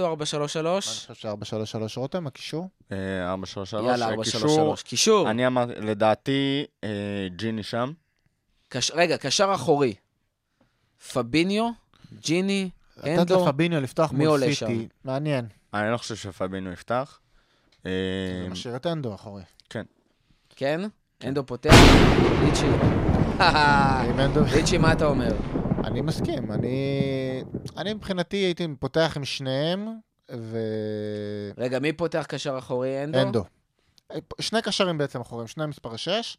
או 4-3-3? אני חושב ש-4-3-3 רותם, הקישור. אה, 4 3 3 יאללה, 4-3-3. קישור. אני אמרתי, לדעתי, אה, ג'יני שם. רגע, קשר אחורי. פביניו, ג'יני, לתת הנדו. לפביניו לפתוח מי מול עולה סיטי, שם? מעניין. אני לא חושב שפבינו יפתח. אה, זה משאיר את אנדו אחורי. כן? הנדו פותח. ריצ'י. עם [LAUGHS] אנדו... ריצ'י, מה אתה אומר? אני מסכים, אני... אני מבחינתי הייתי פותח עם שניהם, רגע, מי פותח קשר אחורי? הנדו? ואנדו. שני קשרים בעצם אחורים, שני מספרי 6,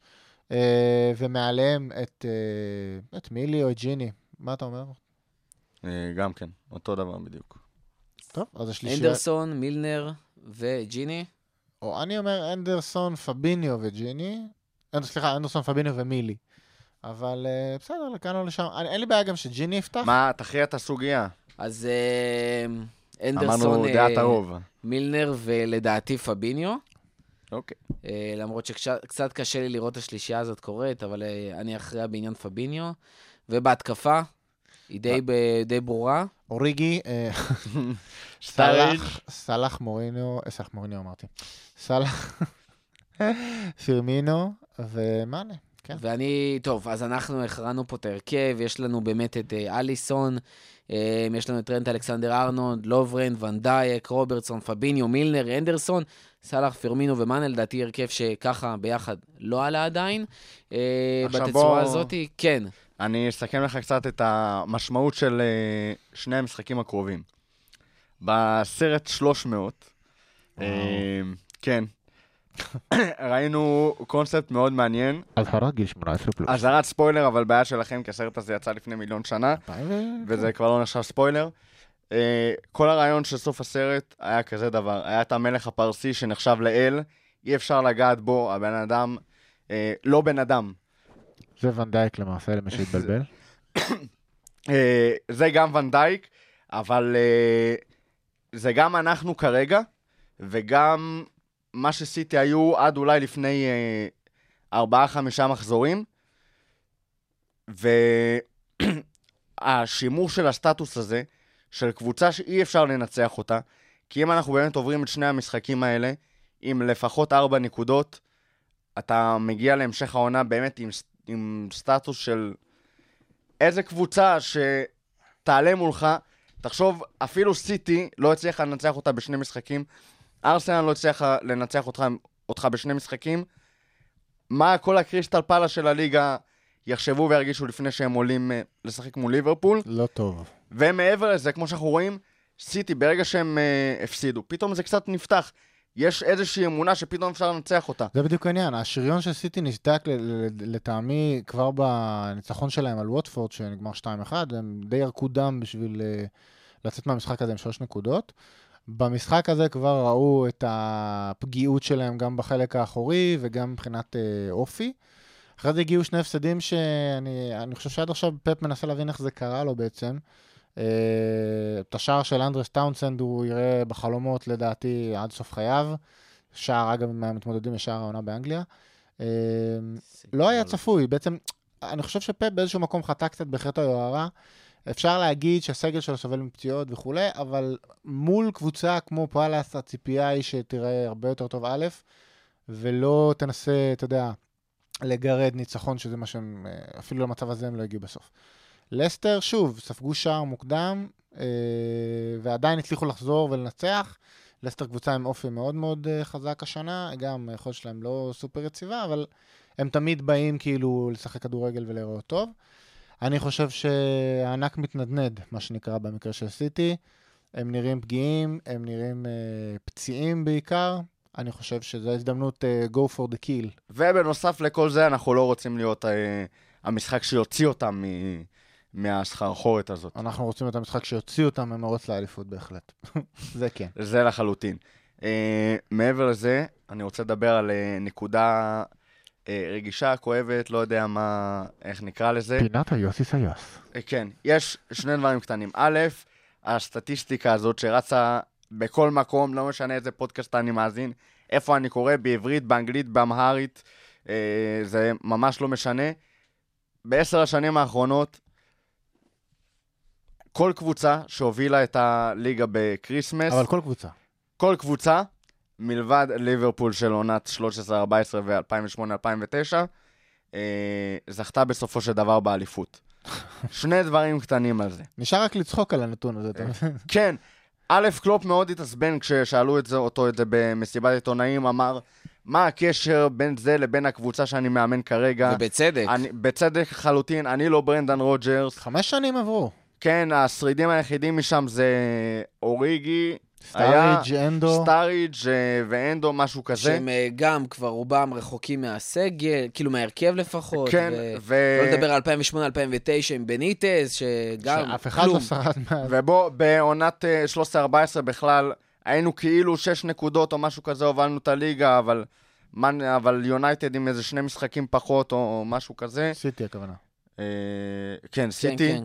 ומעליהם את, אה, את מילי או את ג'יני. מה אתה אומר? אה, גם כן, אותו דבר בדיוק. טוב, אז השלישי... אנדרסון, מילנר וג'יני. או אני אומר אנדרסון, פביניו וג'יני. אנד- סליחה, אנדרסון, פביניו ומילי. אבל אה, בסדר, לכאן או לשם. אני- אין לי בעיה גם שג'יני יפתח. מה, תכריע את הסוגיה. אז אה, אנדרסון, אמרנו אה, דעת הרוב. מילנר ולדעתי פביניו. אוקיי. אה, למרות שקצת קשה לי לראות את השלישייה הזאת קורית, אבל אה, אני אכריע בעניין פביניו. ובהתקפה, היא די, ב- די ברורה. אוריגי, אה. [LAUGHS] סלאח, סלאח מוריניו, אה, סלאח מוריניו אמרתי. סלאח, [LAUGHS] פירמינו ומאנה. כן. ואני, טוב, אז אנחנו הכרענו פה את ההרכב, יש לנו באמת את אה, אליסון, אה, יש לנו את טרנט אלכסנדר ארנונד, לוברן, ונדייק, רוברטסון, פביניו, מילנר, אנדרסון, סאלח, פרמינו ומאנה, לדעתי הרכב שככה ביחד לא עלה עדיין. עכשיו בתצורה בוא- הזאת, כן. אני אסכם לך קצת את המשמעות של אה, שני המשחקים הקרובים. בסרט 300, אה, כן, [COUGHS] ראינו קונספט מאוד מעניין. אזהרה גיל 18 פלוס. אזהרת ספוילר, אבל בעיה שלכם, כי הסרט הזה יצא לפני מיליון שנה, וזה כבר לא נחשב ספוילר. אה, כל הרעיון של סוף הסרט היה כזה דבר, היה את המלך הפרסי שנחשב לאל, אי אפשר לגעת בו, הבן אדם, אה, לא בן אדם. זה ונדייק למעשה, למי שהתבלבל. אה, זה גם ונדייק, אבל אה, זה גם אנחנו כרגע, וגם מה שסיטי היו עד אולי לפני אה, ארבעה-חמישה מחזורים, והשימור של הסטטוס הזה, של קבוצה שאי אפשר לנצח אותה, כי אם אנחנו באמת עוברים את שני המשחקים האלה, עם לפחות ארבע נקודות, אתה מגיע להמשך העונה באמת עם, עם סטטוס של איזה קבוצה שתעלה מולך, תחשוב, אפילו סיטי לא הצליחה לנצח אותה בשני משחקים, ארסנל לא הצליחה לנצח אותך, אותך בשני משחקים, מה כל הקריסטל פאלה של הליגה יחשבו וירגישו לפני שהם עולים אה, לשחק מול ליברפול? לא טוב. ומעבר לזה, כמו שאנחנו רואים, סיטי, ברגע שהם uh, הפסידו, פתאום זה קצת נפתח. יש איזושהי אמונה שפתאום אפשר לנצח אותה. זה בדיוק העניין, השריון של סיטי ל- לטעמי כבר בניצחון שלהם על ווטפורד, שנגמר 2-1, הם די ירקו דם בשביל אה, לצאת מהמשחק הזה עם שלוש נקודות. במשחק הזה כבר ראו את הפגיעות שלהם גם בחלק האחורי וגם מבחינת אה, אופי. אחרי זה הגיעו שני הפסדים שאני אני חושב שעד עכשיו פפ מנסה להבין איך זה קרה לו בעצם. אה, את השער של אנדרס טאונסנד הוא יראה בחלומות לדעתי עד סוף חייו. שער, אגב, מהמתמודדים לשער העונה באנגליה. אה, לא היה צפוי, בעצם, אני חושב שפפ באיזשהו מקום חטא קצת בחטא היוהרה. אפשר להגיד שהסגל שלו סובל מפציעות וכולי, אבל מול קבוצה כמו פאלאס, הציפייה היא שתראה הרבה יותר טוב א', ולא תנסה, אתה יודע, לגרד ניצחון, שזה מה שהם, אה, אפילו למצב הזה הם לא הגיעו בסוף. לסטר, שוב, ספגו שער מוקדם, אה, ועדיין הצליחו לחזור ולנצח. לסטר קבוצה עם אופי מאוד מאוד אה, חזק השנה, גם היכולת שלהם לא סופר יציבה, אבל הם תמיד באים כאילו לשחק כדורגל ולהיראות טוב. אני חושב שהענק מתנדנד, מה שנקרא במקרה של סיטי. הם נראים פגיעים, הם נראים אה, פציעים בעיקר. אני חושב שזו הזדמנות אה, go for the kill. ובנוסף לכל זה, אנחנו לא רוצים להיות אה, המשחק שיוציא אותם מהסחרחורת הזאת. אנחנו רוצים את המשחק שיוציא אותם ממרוץ לאליפות בהחלט. [LAUGHS] זה כן. זה לחלוטין. אה, מעבר לזה, אני רוצה לדבר על אה, נקודה אה, רגישה, כואבת, לא יודע מה, איך נקרא לזה. פינת היוסי סייס. אה, כן, יש שני דברים קטנים. א', הסטטיסטיקה הזאת שרצה בכל מקום, לא משנה איזה פודקאסט אני מאזין, איפה אני קורא, בעברית, באנגלית, באמהרית, אה, זה ממש לא משנה. בעשר השנים האחרונות, כל קבוצה שהובילה את הליגה ב Christmas, אבל כל קבוצה. כל קבוצה, מלבד ליברפול של עונת 13-14 ו-2008-2009, אה, זכתה בסופו של דבר באליפות. [LAUGHS] שני דברים קטנים על זה. נשאר רק לצחוק על הנתון הזה, אתה מבין? [LAUGHS] כן, א', קלופ מאוד התעצבן כששאלו את זה, אותו את זה במסיבת עיתונאים, אמר, מה הקשר בין זה לבין הקבוצה שאני מאמן כרגע? ובצדק. אני, בצדק לחלוטין, אני לא ברנדן רודג'רס. חמש שנים עברו. כן, השרידים היחידים משם זה אוריגי, היה סטארידג', אנדו. סטארידג' אה, ואנדו, משהו כזה. שהם אה, גם כבר רובם רחוקים מהסגל, כאילו מההרכב לפחות. כן, ו- ו... לא לדבר על 2008-2009 עם בניטז, שגם שאף אחד כלום. לא שרד מה... ובוא, בעונת אה, 13-14 בכלל, היינו כאילו 6 נקודות או משהו כזה, הובלנו את הליגה, אבל... מה- אבל יונייטד עם איזה שני משחקים פחות או, או משהו כזה. סיטי הכוונה. אה, כן, כן, סיטי. כן. אה,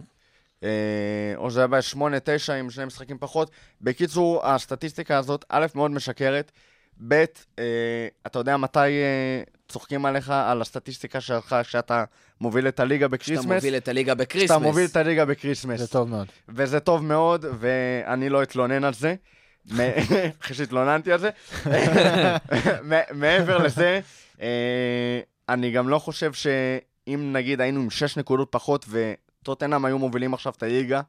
או שזה היה ב-8-9 עם שני משחקים פחות. בקיצור, הסטטיסטיקה הזאת, א', מאוד משקרת, ב', אה, אתה יודע מתי אה, צוחקים עליך על הסטטיסטיקה שלך כשאתה מוביל את הליגה ב Christmas? מוביל את הליגה ב Christmas. כשאתה מוביל את הליגה ב Christmas. זה טוב מאוד. וזה טוב מאוד, ואני לא אתלונן על זה. [LAUGHS] אחרי שהתלוננתי על זה. [LAUGHS] מעבר לזה, אה, אני גם לא חושב שאם נגיד היינו עם 6 נקודות פחות וטוטנאם היו מובילים עכשיו את הליגה,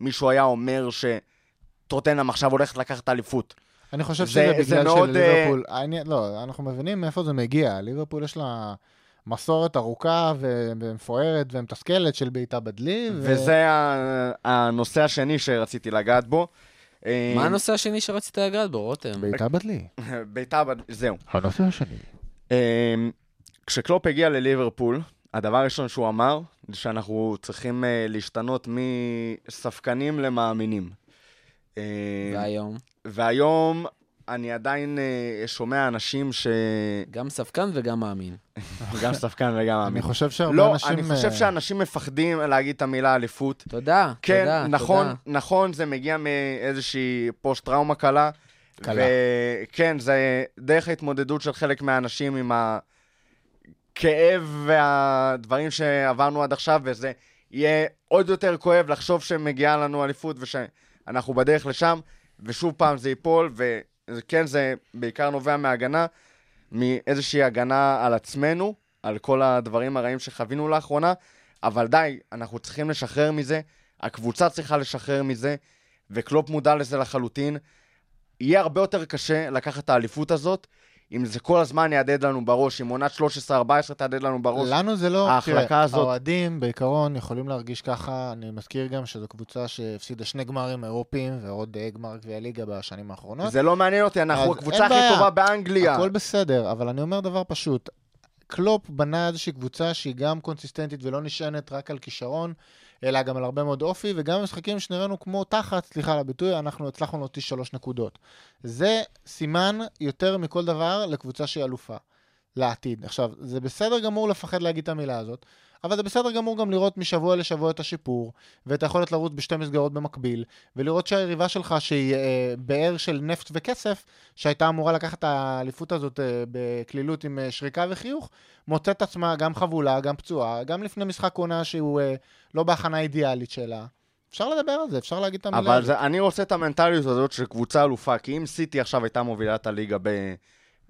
מישהו היה אומר שטוטנאם עכשיו הולכת לקחת אליפות. אני חושב זה- שזה זה בגלל מאוד, שליברפול... העניין- לא, אנחנו מבינים מאיפה זה מגיע. ליברפול יש לה מסורת ארוכה ו- ומפוארת ומתסכלת של בעיטה בדלי. ו- וזה ה- הנושא השני שרציתי לגעת בו. אה, מה הנושא השני שרצית לגעת בו, רותם? בעיטה בדלי. בעיטה, בד- זהו. הנושא השני. אמ, כשקלופ הגיע לליברפול, הדבר הראשון שהוא אמר, זה שאנחנו צריכים אה, להשתנות מספקנים למאמינים. אמ, והיום? והיום אני עדיין אה, שומע אנשים ש... גם ספקן וגם מאמין. [LAUGHS] גם ספקן וגם מאמין. אני חושב שהרבה לא, אנשים... אני חושב אה, שאנשים מפחדים להגיד את המילה אליפות. תודה, כן, תודה, נכון, תודה. נכון, זה מגיע מאיזושהי פוסט-טראומה קלה. קלה. וכן, זה דרך ההתמודדות של חלק מהאנשים עם הכאב והדברים שעברנו עד עכשיו, וזה יהיה עוד יותר כואב לחשוב שמגיעה לנו אליפות ושאנחנו בדרך לשם, ושוב פעם זה ייפול, וכן, זה בעיקר נובע מהגנה, מאיזושהי הגנה על עצמנו, על כל הדברים הרעים שחווינו לאחרונה, אבל די, אנחנו צריכים לשחרר מזה, הקבוצה צריכה לשחרר מזה, וקלופ מודע לזה לחלוטין. יהיה הרבה יותר קשה לקחת את האליפות הזאת, אם זה כל הזמן יהדהד לנו בראש, אם עונת 13-14 תהדהד לנו בראש. לנו זה לא... ההחלקה תראה, הזאת- האוהדים בעיקרון יכולים להרגיש ככה, אני מזכיר גם שזו קבוצה שהפסידה שני גמרים אירופיים ועוד אה, גמר גביע ליגה בשנים האחרונות. זה לא מעניין אותי, אנחנו הקבוצה הכי בעיה. טובה באנגליה. הכל בסדר, אבל אני אומר דבר פשוט. קלופ בנה איזושהי קבוצה שהיא גם קונסיסטנטית ולא נשענת רק על כישרון, אלא גם על הרבה מאוד אופי, וגם משחקים שנראינו כמו תחת, סליחה על הביטוי, אנחנו הצלחנו להוציא שלוש נקודות. זה סימן יותר מכל דבר לקבוצה שהיא אלופה, לעתיד. עכשיו, זה בסדר גמור לפחד להגיד את המילה הזאת, אבל זה בסדר גמור גם לראות משבוע לשבוע את השיפור, ואת היכולת לרוץ בשתי מסגרות במקביל, ולראות שהיריבה שלך, שהיא אה, באר של נפט וכסף, שהייתה אמורה לקחת את האליפות הזאת אה, בקלילות עם אה, שריקה וחיוך, מוצאת עצמה גם חבולה, גם פצועה, גם לפני משחק עונה שהוא אה, לא בהכנה אידיאלית שלה. אפשר לדבר על זה, אפשר להגיד את המילה אבל. זה, אני רוצה את המנטליות הזאת של קבוצה אלופה, כי אם סיטי עכשיו הייתה מובילה את הליגה ב...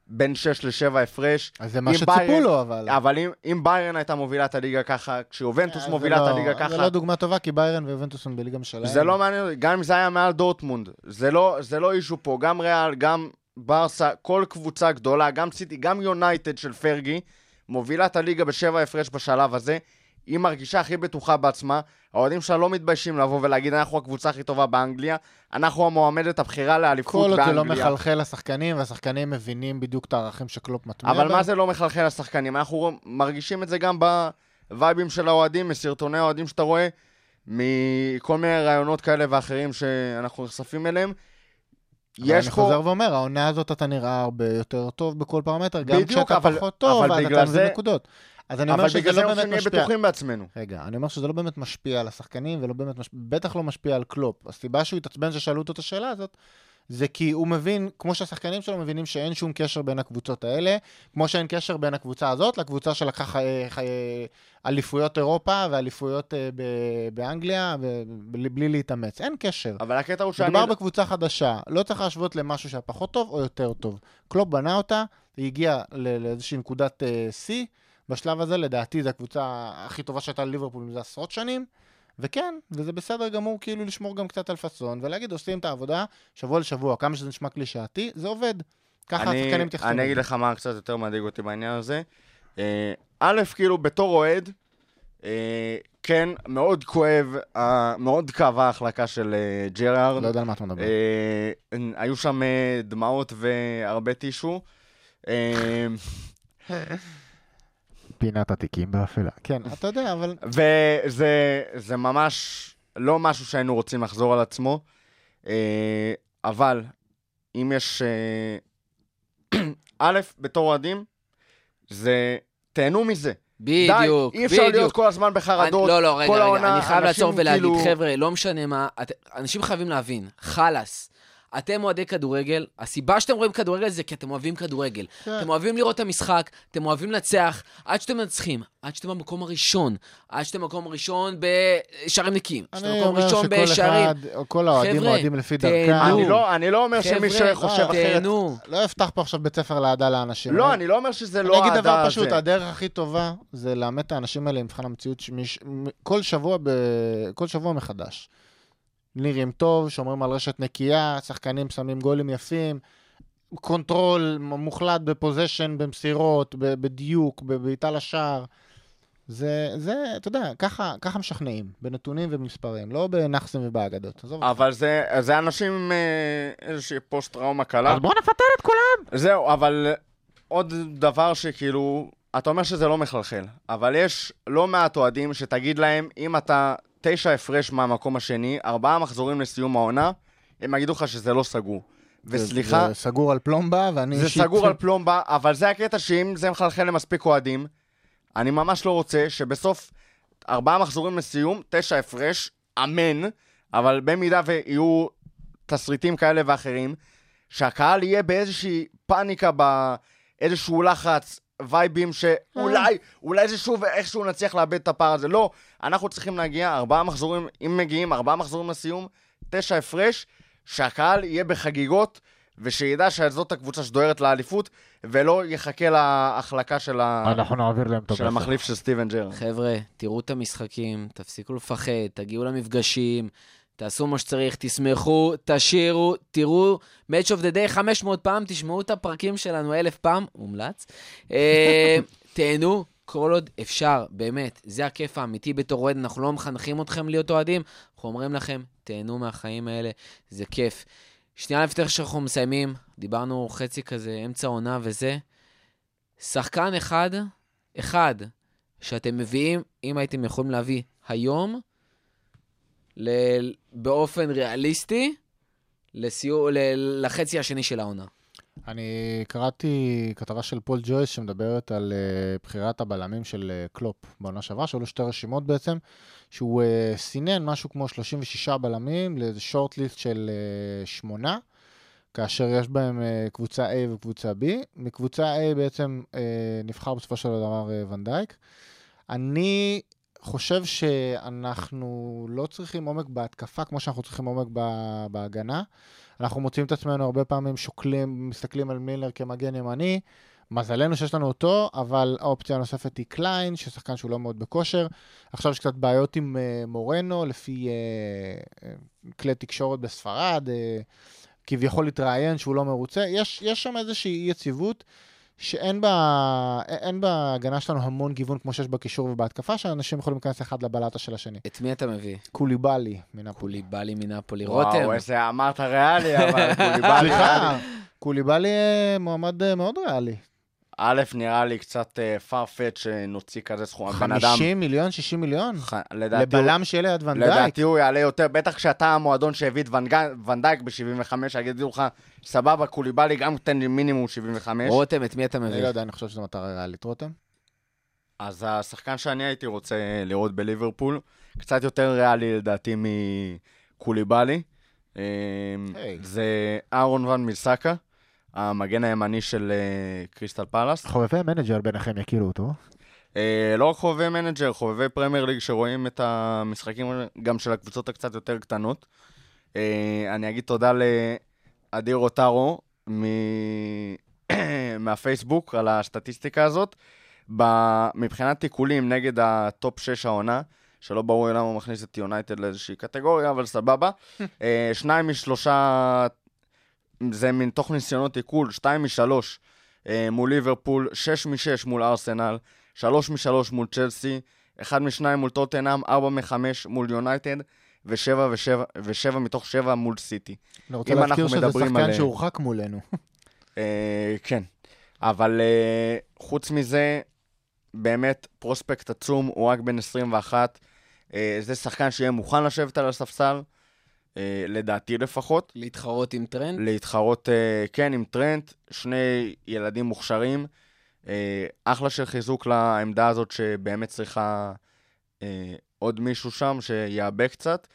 בין 6 ל-7 הפרש, אז זה מה שציפו ביירן- לו, אבל... אבל אם, אם ביירן הייתה מובילה את הליגה ככה, כשיובנטוס אה, מובילה זה את לא- הליגה זה ככה, לא דוגמה טובה, כי ביירן ויובנטוס הם בליגה משלהם. זה לא מעניין גם אם זה היה מעל דורטמונד, זה לא, זה לא אישו פה, גם ריאל, גם ברסה, כל קבוצה גדולה, גם סיטי, גם יונייטד של פרגי, מובילה את הליגה בשבע הפרש בשלב הזה, היא מרגישה הכי בטוחה בעצמה, האוהדים שלה לא מתביישים לבוא ולהגיד, אנחנו הקבוצה הכי טובה באנגליה, אנחנו המועמדת הבכירה לאליפות כל עוד באנגליה. זה לא מחלחל לשחקנים, והשחקנים מבינים בדיוק את הערכים שקלופ מטמיע אבל בהם. מה זה לא מחלחל לשחקנים? אנחנו מרגישים את זה גם בווייבים של האוהדים, מסרטוני האוהדים שאתה רואה, מכל מיני רעיונות כאלה ואחרים שאנחנו נחשפים אליהם. אבל יש אני פה... חוזר ואומר, העונה הזאת אתה נראה הרבה יותר טוב בכל פרמטר, גם בדיוק, כשאתה אבל- פחות טוב, אבל אבל אתה מביא זה- נקודות. אז אני אומר אבל שזה בגלל זה לא אנחנו באמת שנהיה משפיע. בטוחים בעצמנו. רגע, אני אומר שזה לא באמת משפיע על השחקנים, ולא באמת, מש... בטח לא משפיע על קלופ. הסיבה שהוא התעצבן ששאלו אותו את השאלה הזאת, זה כי הוא מבין, כמו שהשחקנים שלו מבינים שאין שום קשר בין הקבוצות האלה, כמו שאין קשר בין הקבוצה הזאת לקבוצה שלקחה אליפויות אירופה ואליפויות אה, ב- באנגליה, ו- בלי, להתאמץ. אין קשר. אבל הקטע הוא שאני... מדובר בקבוצה חדשה, לא צריך להשוות למשהו שהיה פחות טוב או יותר טוב. קלופ בנה אותה, היא הגיעה לאיזושהי נקודת אה, שיא. בשלב הזה, לדעתי, זו הקבוצה הכי טובה שהייתה לליברפול מזה עשרות שנים. וכן, וזה בסדר גמור כאילו לשמור גם קצת על פאסון, ולהגיד, עושים את העבודה שבוע לשבוע, כמה שזה נשמע קלישאתי, זה עובד. ככה אני, השחקנים מתייחסים. אני. אגיד לך מה קצת יותר מדאיג אותי בעניין הזה. אה, א', כאילו, בתור אוהד, אה, כן, מאוד כואב, אה, מאוד כאבה ההחלקה של ג'רארד. לא יודע על מה אתה מדבר. היו שם דמעות והרבה טישו. פינת התיקים באפלה. כן, אתה יודע, אבל... וזה זה ממש לא משהו שהיינו רוצים לחזור על עצמו, אה, אבל אם יש... אה, [CLEARS THROAT] א', בתור אוהדים, זה... תהנו מזה. בדיוק, די, אי אפשר להיות בדיוק. כל הזמן בחרדות. אני- לא, לא, רגע, כל רגע, העונה, אני חייב לעצור ולהגיד, כאילו- חבר'ה, לא משנה מה, את, אנשים חייבים להבין, חלאס. אתם אוהדי כדורגל, הסיבה שאתם רואים כדורגל זה כי אתם אוהבים כדורגל. כן. אתם אוהבים לראות את המשחק, אתם אוהבים לנצח, עד שאתם מנצחים, עד שאתם במקום הראשון, עד שאתם במקום הראשון בשערים נקיים, עד שאתם אני במקום אומר ראשון שכל בשערים. אחד, או כל האוהדים אוהדים לפי. דרכם. אני לא, אני לא אומר שמי שחושב אחרת... תהנו. לא אפתח פה עכשיו בית ספר לאהדה לאנשים. לא, אני- אני לא אומר שזה אני לא אגיד דבר אהדה פשוט, זה. הדרך הכי טובה זה לעמת את האנשים האלה למבחן המציאות שמש... מ- כל שבוע, ב... כל שבוע מחדש. נראים טוב, שומרים על רשת נקייה, שחקנים שמים גולים יפים, control מוחלט ב possession, במסירות, ב- בדיוק, בבעיטה לשער. זה, זה, אתה יודע, ככה, ככה משכנעים, בנתונים ובמספרים, לא בנאחסים ובאגדות. אבל זה, זה אנשים עם אה, איזושהי פוסט-טראומה קלה. אז בוא נפטר את כולם. זהו, אבל עוד דבר שכאילו, אתה אומר שזה לא מחלחל, אבל יש לא מעט אוהדים שתגיד להם, אם אתה תשע הפרש מהמקום השני, ארבעה מחזורים לסיום העונה, הם יגידו לך שזה לא סגור. וסליחה, זה, זה סגור על פלומבה, ואני זה אישית... סגור על פלומבה, אבל זה הקטע שאם זה מחלחל למספיק אוהדים, אני ממש לא רוצה שבסוף ארבעה מחזורים לסיום, תשע הפרש, אמן, אבל במידה ויהיו תסריטים כאלה ואחרים, שהקהל יהיה באיזושהי פאניקה, באיזשהו לחץ, וייבים שאולי, אולי זה שוב איכשהו נצליח לאבד את הפער הזה. לא, אנחנו צריכים להגיע ארבעה מחזורים, אם מגיעים ארבעה מחזורים לסיום, תשע הפרש, שהקהל יהיה בחגיגות, ושידע שזאת הקבוצה שדוהרת לאליפות, ולא יחכה להחלקה של, ה... של המחליף של סטיבן ג'ר. חבר'ה, תראו את המשחקים, תפסיקו לפחד, תגיעו למפגשים, תעשו מה שצריך, תשמחו, תשירו, תראו Match of the Day 500 פעם, תשמעו את הפרקים שלנו אלף פעם, מומלץ. [LAUGHS] אה, תהנו כל עוד אפשר, באמת, זה הכיף האמיתי בתור אוהד, אנחנו לא מחנכים אתכם להיות אוהדים, אנחנו אומרים לכם, תהנו מהחיים האלה, זה כיף. שנייה לפני שאנחנו מסיימים, דיברנו חצי כזה, אמצע עונה וזה. שחקן אחד, אחד, שאתם מביאים, אם הייתם יכולים להביא היום, ל- באופן ריאליסטי, לסיוע, ל- לחצי השני של העונה. אני קראתי כתבה של פול ג'ויס שמדברת על אה, בחירת הבלמים של אה, קלופ בעונה שעברה, שהיו לו שתי רשימות בעצם, שהוא uh, סינן משהו כמו 36 בלמים לאיזה שורט-ליסט של uh, שמונה, כאשר יש בהם uh, קבוצה A וקבוצה B. מקבוצה A בעצם uh, נבחר בסופו של דבר uh, ונדייק. אני חושב שאנחנו לא צריכים עומק בהתקפה כמו שאנחנו צריכים עומק בהגנה. אנחנו מוצאים את עצמנו הרבה פעמים שוקלים, מסתכלים על מילנר כמגן ימני. מזלנו שיש לנו אותו, אבל האופציה הנוספת היא קליין, ששחקן שהוא לא מאוד בכושר. עכשיו יש קצת בעיות עם uh, מורנו, לפי uh, כלי תקשורת בספרד, uh, כביכול התראיין שהוא לא מרוצה. יש, יש שם איזושהי אי יציבות. שאין בה, אין בהגנה שלנו המון גיוון כמו שיש בקישור ובהתקפה, שאנשים יכולים להיכנס אחד לבלטה של השני. את מי אתה מביא? קוליבאלי מנפולי. קוליבאלי מנפולי. רותם, וואו, איזה אמרת ריאלי, אבל [LAUGHS] קוליבאלי. סליחה, קוליבאלי אה, מועמד אה, מאוד ריאלי. א', נראה לי קצת פארפט שנוציא כזה סכום. הבן אדם, 50 מיליון, 60 מיליון? ח- לדעתי הוא- לבלם שיהיה ליד ונדייק? לדעתי הוא יעלה יותר, בטח כשאתה המועדון שהביא את ונג- ונדייק ב-75, יגידו לך, סבבה, קוליבאלי גם תן לי מינימום 75. רותם, את מי אתה אני מביא? לא יודע, אני חושב שזו מטרה ריאלית. רותם? אז השחקן שאני הייתי רוצה לראות בליברפול, קצת יותר ריאלי לדעתי מקוליבאלי, אה, היי. זה ארון וואן-ביסקה, המגן הימני של אה, קריסטל פלאס. חובבי המנג'ר ביניכם יכירו אותו. אה, לא רק חובבי מנג'ר, חובבי פרמייר ליג שרואים את המשחקים גם של הקבוצות הקצת יותר קטנות. אה, אני אגיד תודה לאדיר אותרו מ... [COUGHS] מהפייסבוק על הסטטיסטיקה הזאת. ב... מבחינת תיקולים נגד ה top 6 העונה, שלא ברור למה הוא מכניס את יונייטד לאיזושהי קטגוריה, אבל סבבה. [LAUGHS] שניים משלושה, זה מתוך ניסיונות תיקול, שתיים משלוש אה, מול ליברפול, שש משש מול ארסנל, שלוש משלוש מול צ'לסי, אחד משניים מול טוטנאם, ארבע מחמש מול יונייטד, ושבע ושבע, ושבע מתוך שבע מול סיטי. אני רוצה להזכיר שזה שחקן על- שהורחק מולנו. [LAUGHS] אה, כן. אבל אה, חוץ מזה, באמת פרוספקט עצום, הוא רק בן 21. אה, זה שחקן שיהיה מוכן לשבת על הספסל, אה, לדעתי לפחות. להתחרות עם טרנט? להתחרות, אה, כן, עם טרנט, שני ילדים מוכשרים. אה, אחלה של חיזוק לעמדה הזאת שבאמת צריכה אה, עוד מישהו שם שיעבה קצת.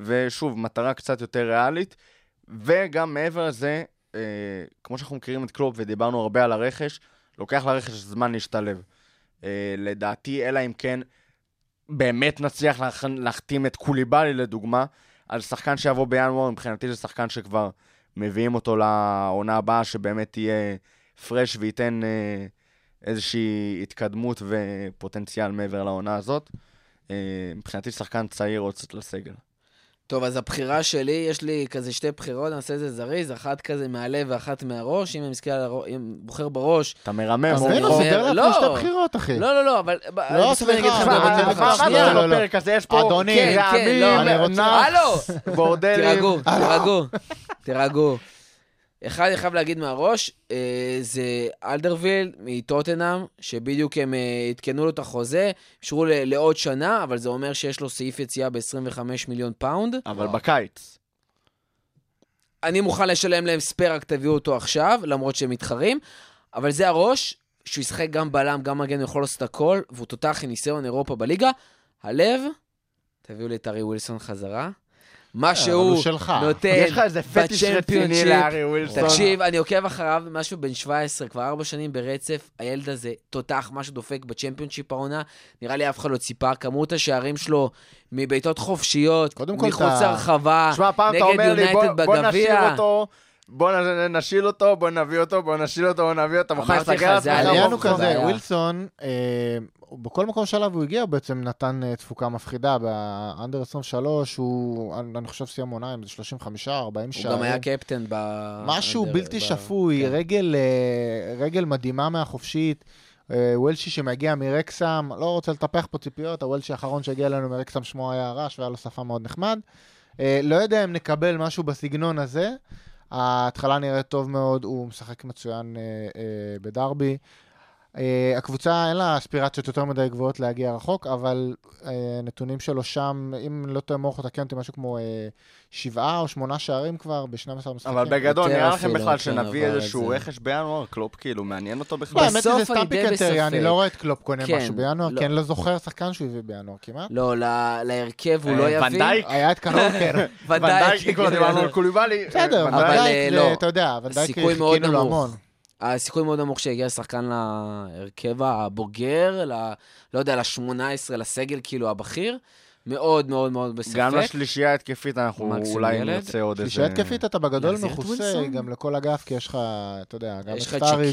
ושוב, מטרה קצת יותר ריאלית. וגם מעבר לזה, אה, כמו שאנחנו מכירים את קלופ ודיברנו הרבה על הרכש, לוקח לרכש זמן להשתלב. אה, לדעתי, אלא אם כן באמת נצליח להחתים את קוליבאלי לדוגמה, על שחקן שיבוא בינואר, מבחינתי זה שחקן שכבר מביאים אותו לעונה הבאה, שבאמת תהיה פרש וייתן אה, איזושהי התקדמות ופוטנציאל מעבר לעונה הזאת. אה, מבחינתי שחקן צעיר עוד לסגל. טוב, אז הבחירה שלי, יש לי כזה שתי בחירות, נעשה את זה זריז, אחת כזה מהלב ואחת מהראש. אם אני מסתכל על הראש, אם בוחר בראש... אתה מרמם, אז. אני אז אומר, סידר לא. שתי בחירות, אחי. לא, לא, לא, אבל... לא, אני לך סליחה. מה- שנייה. לא, לא, לא. בפרק הזה יש פה אדוני, כן, כן, רעמים, לא, אני רוצה- [LAUGHS] נח, הלו! בורדלים. תירגעו, [LAUGHS] תירגעו, תירגעו. אחד, אני חייב להגיד מהראש, אה, זה אלדרווירלד מטוטנאם, שבדיוק הם אה, עדכנו לו את החוזה, אישרו לעוד שנה, אבל זה אומר שיש לו סעיף יציאה ב-25 מיליון פאונד. אבל בקיץ. אני מוכן לשלם להם ספייר, רק תביאו אותו עכשיו, למרות שהם מתחרים, אבל זה הראש, שהוא ישחק גם בלם, גם מגן, הוא יכול לעשות הכל, והוא תותח עם ניסיון אירופה בליגה. הלב, תביאו לי את ארי ווילסון חזרה. מה שהוא. נותן יש לך איזה פטיש רציני לארי ווילסון. תקשיב, אני עוקב אחריו, משהו בן 17, כבר ארבע שנים ברצף, הילד הזה תותח, משהו דופק בצ'מפיונשיפ העונה, נראה לי אף אחד לא ציפה, כמות השערים שלו מבעיטות חופשיות, קודם כל, מחוץ אתה- להרחבה, שמע, פעם אתה נגד אומר לי, בוא- יונייטד נשאיר בגביע. בוא נשיל אותו, בוא נביא אותו, בוא נשיל אותו, בוא נביא אותו, מוכן לסגר זה לעצמך היה העניין הוא כזה. ווילסון, אה, הוא בכל מקום שעליו הוא הגיע, הוא בעצם נתן אה, תפוקה מפחידה. באנדר 23, הוא, אני חושב סיים עונה עם איזה 35, 40 הוא שערים. גם היה קפטן ב... משהו בלתי ב- שפוי, כן. רגל, אה, רגל מדהימה מהחופשית. וולשי שמגיע מרקסם, לא רוצה לטפח פה ציפיות, הוולשי האחרון שהגיע אלינו מרקסם שמו היה רעש והיה לו שפה מאוד נחמד. לא יודע אם נקבל משהו בסגנון הזה. ההתחלה נראית טוב מאוד, הוא משחק מצוין אה, אה, בדרבי. אה, הקבוצה אין לה אספירציות יותר מדי גבוהות להגיע רחוק, אבל אה, נתונים שלו שם, אם לא טועה מוח תקן אותי, משהו כמו אה, שבעה או שמונה שערים כבר ב-12 משחקים. אבל בגדול, נראה לכם בכלל כן, שנביא איזשהו זה. רכש בינואר? קלופ כאילו, מעניין אותו לא, בכלל? האמת בסוף שזה סתם פיקנטריה, אני. לא רואה את קלופ קונה כן, משהו בינואר, לא. כי אני לא זוכר שחקן שהוא הביא בינואר כמעט. לא, להרכב הוא לא יביא. דייק? היה את קרוקר. [LAUGHS] ונדייק, כבר דיברנו על קוליבאלי. בסדר, ונדייק- ונדייק, זה, לא. אתה יודע, ונדייק חיכינו לו. המון. הסיכוי מאוד נמוך שיגיע שחקן להרכב הבוגר, ל... לא יודע, ל-18, לסגל כאילו הבכיר. מאוד מאוד מאוד בספק. גם לשלישייה ההתקפית אנחנו אולי ילד. נרצה עוד איזה... שלישייה התקפית אתה בגדול מכוסה? גם לכל אגף, כי יש לך, אתה יודע, גם יש את סטארידג',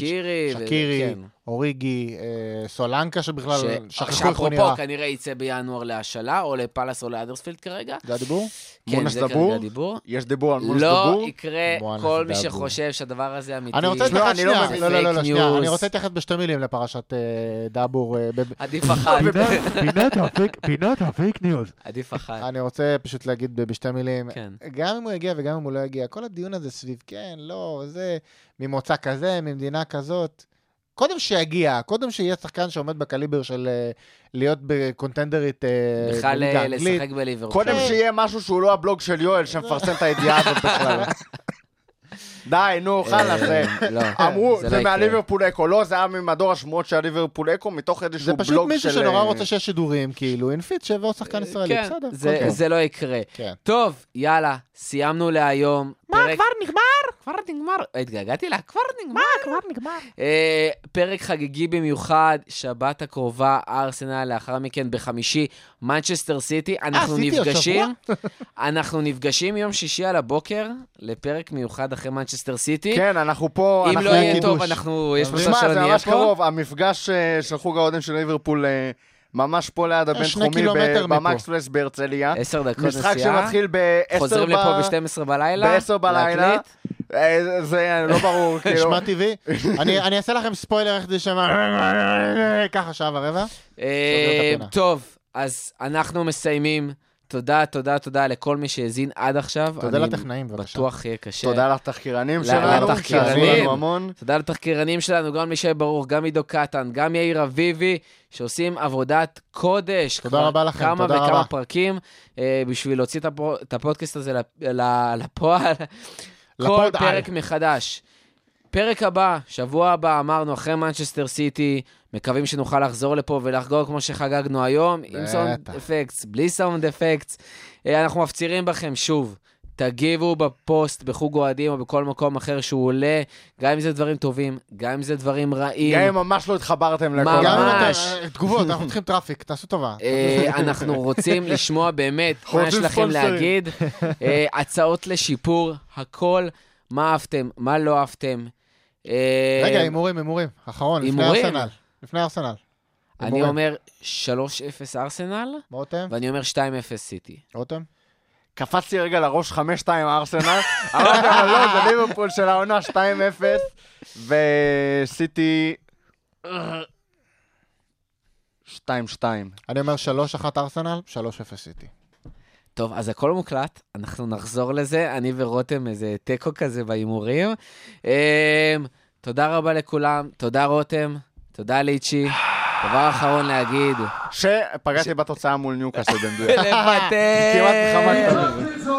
שקירי. כן. אוריגי, אה, סולנקה שבכלל שכחו איך הוא שאפרופו נראה. כנראה יצא בינואר להשאלה, או לפאלאס או לאדרספילד כרגע. זה הדיבור? כן, זה דבור? כרגע הדיבור. יש דיבור על מונס לא דבור? יקרה, מואנס כל מי דבור. שחושב שהדבר הזה אמיתי. אני רוצה תשמע, להתייחס לא שנייה. לא, לא, לא, לא, שנייה, ניוז. אני רוצה להתייחס בשתי מילים לפרשת אה, דאבור. אה, עדיף אחת. [LAUGHS] פינת הפייק, פינת ניוז. עדיף אחת. אני רוצה פשוט להגיד בשתי מילים, כן. גם אם הוא יגיע וגם אם הוא לא יגיע, כל הדיון הזה סביב כן, לא, זה, ממוצא כזה, ממדינה כזאת, קודם שיגיע, קודם שיהיה שחקן שעומד בקליבר של אה, להיות בקונטנדרית אה, בכלל אה. לשחק בליברפול. קודם שיהיה משהו שהוא לא הבלוג של יואל שמפרסם את הידיעה הזאת בכלל. [LAUGHS] די, נו, חלאס, זה... אה, לא, אמרו, לא זה יקרה. מהליברפול אקו, לא, זה היה ממדור השמועות של הליברפול אקו, מתוך זה איזשהו פשוט בלוג של... מישהו שנורא אה, רוצה שיש שידורים, כאילו, אינפיץ שיבוא שחקן ישראלי, כן, בסדר. זה- טוב. זה לא יקרה. כן. טוב, יאללה, סיימנו להיום. מה, כבר נגמר? כבר נגמר. התגעגעתי לה, כבר נגמר. כבר נגמר. פרק חגיגי במיוחד, שבת הקרובה, ארסנל, לאחר מכן בחמישי, מנצ'סטר סיטי. אנחנו נפגשים, אנחנו נפגשים יום שישי על הבוקר, לפרק מיוחד אחרי מנצ'סטר סיטי. כן, אנחנו פה... אם אנחנו- לא יהיה. טוב, אנחנו, יש מצב שמע, שלא זה נהיה ממש פה. קרוב, המפגש אה, של חוג האוהדים של ליברפול אה, ממש פה ליד הבינתחומי, קילומטר ב- מפה. ב Mike's Place בהרצליה. עשר דקות משחק נסיעה. שמתחיל ב-10 חוזרים לפה ב-12 בלילה. ב-10 בלילה. אה, זה לא ברור, [LAUGHS] כאילו. נשמע טבעי. [LAUGHS] אני אני אעשה לכם ספוילר איך זה יישמע, ככה שעה ורבע. אה. טוב, אז אנחנו מסיימים. תודה, תודה, תודה לכל מי שהאזין עד עכשיו. תודה אני לתכנאים, בבקשה. בטוח יהיה קשה. תודה לתחקירנים שלנו, לתחקירנים. שעזרו לנו המון. תודה לתחקירנים שלנו, גם לישי ברוך, גם עידו קטן, גם יאיר אביבי, שעושים עבודת קודש. תודה רבה לכם, כמה תודה וכמה רבה. פרקים אה, בשביל להוציא את, הפו, את הפודקאסט הזה לפועל. כל פרק מחדש. פרק הבא, שבוע הבא, אמרנו, אחרי מנצ'סטר סיטי, מקווים שנוכל לחזור לפה ולחגוג כמו שחגגנו היום, עם. sound effects, בלי sound effects. אה, אנחנו מפצירים בכם שוב, תגיבו בפוסט, בחוג אוהדים או בכל מקום אחר שהוא עולה, גם אם זה דברים טובים, גם אם זה דברים רעים. גם אם ממש לא התחברתם לכל... ממש. גם אם ממש. אתם, אה, תגובות, אנחנו צריכים traffic, תעשו טובה. אה, אנחנו רוצים לשמוע באמת [LAUGHS] מה יש לכם. להגיד, הצעות לשיפור, הכל, מה אהבתם, מה לא אהבתם. אה, רגע, הימורים, הימורים. אחרון, לפני? ארסנל. לפני ארסנל. אני. אומר 3-0 ארסנל, רותם? ואני אומר 2-0 סיטי. רותם? קפצתי רגע לראש 5-2 ארסנל, [LAUGHS] אמרתי, אבל לא, זה ליברפול של העונה 2-0, וסיטי... 2-2. אני אומר 3-1 ארסנל, 3-0 סיטי. טוב, אז הכל מוקלט, אנחנו נחזור לזה, אני ורותם איזה תיקו כזה בהימורים. אה, תודה רבה לכולם, תודה רותם, תודה ליצ'י. דבר אחרון להגיד, שפגעתי בתוצאה מול ניוקאסל במדויק. לוותר. כמעט מזה.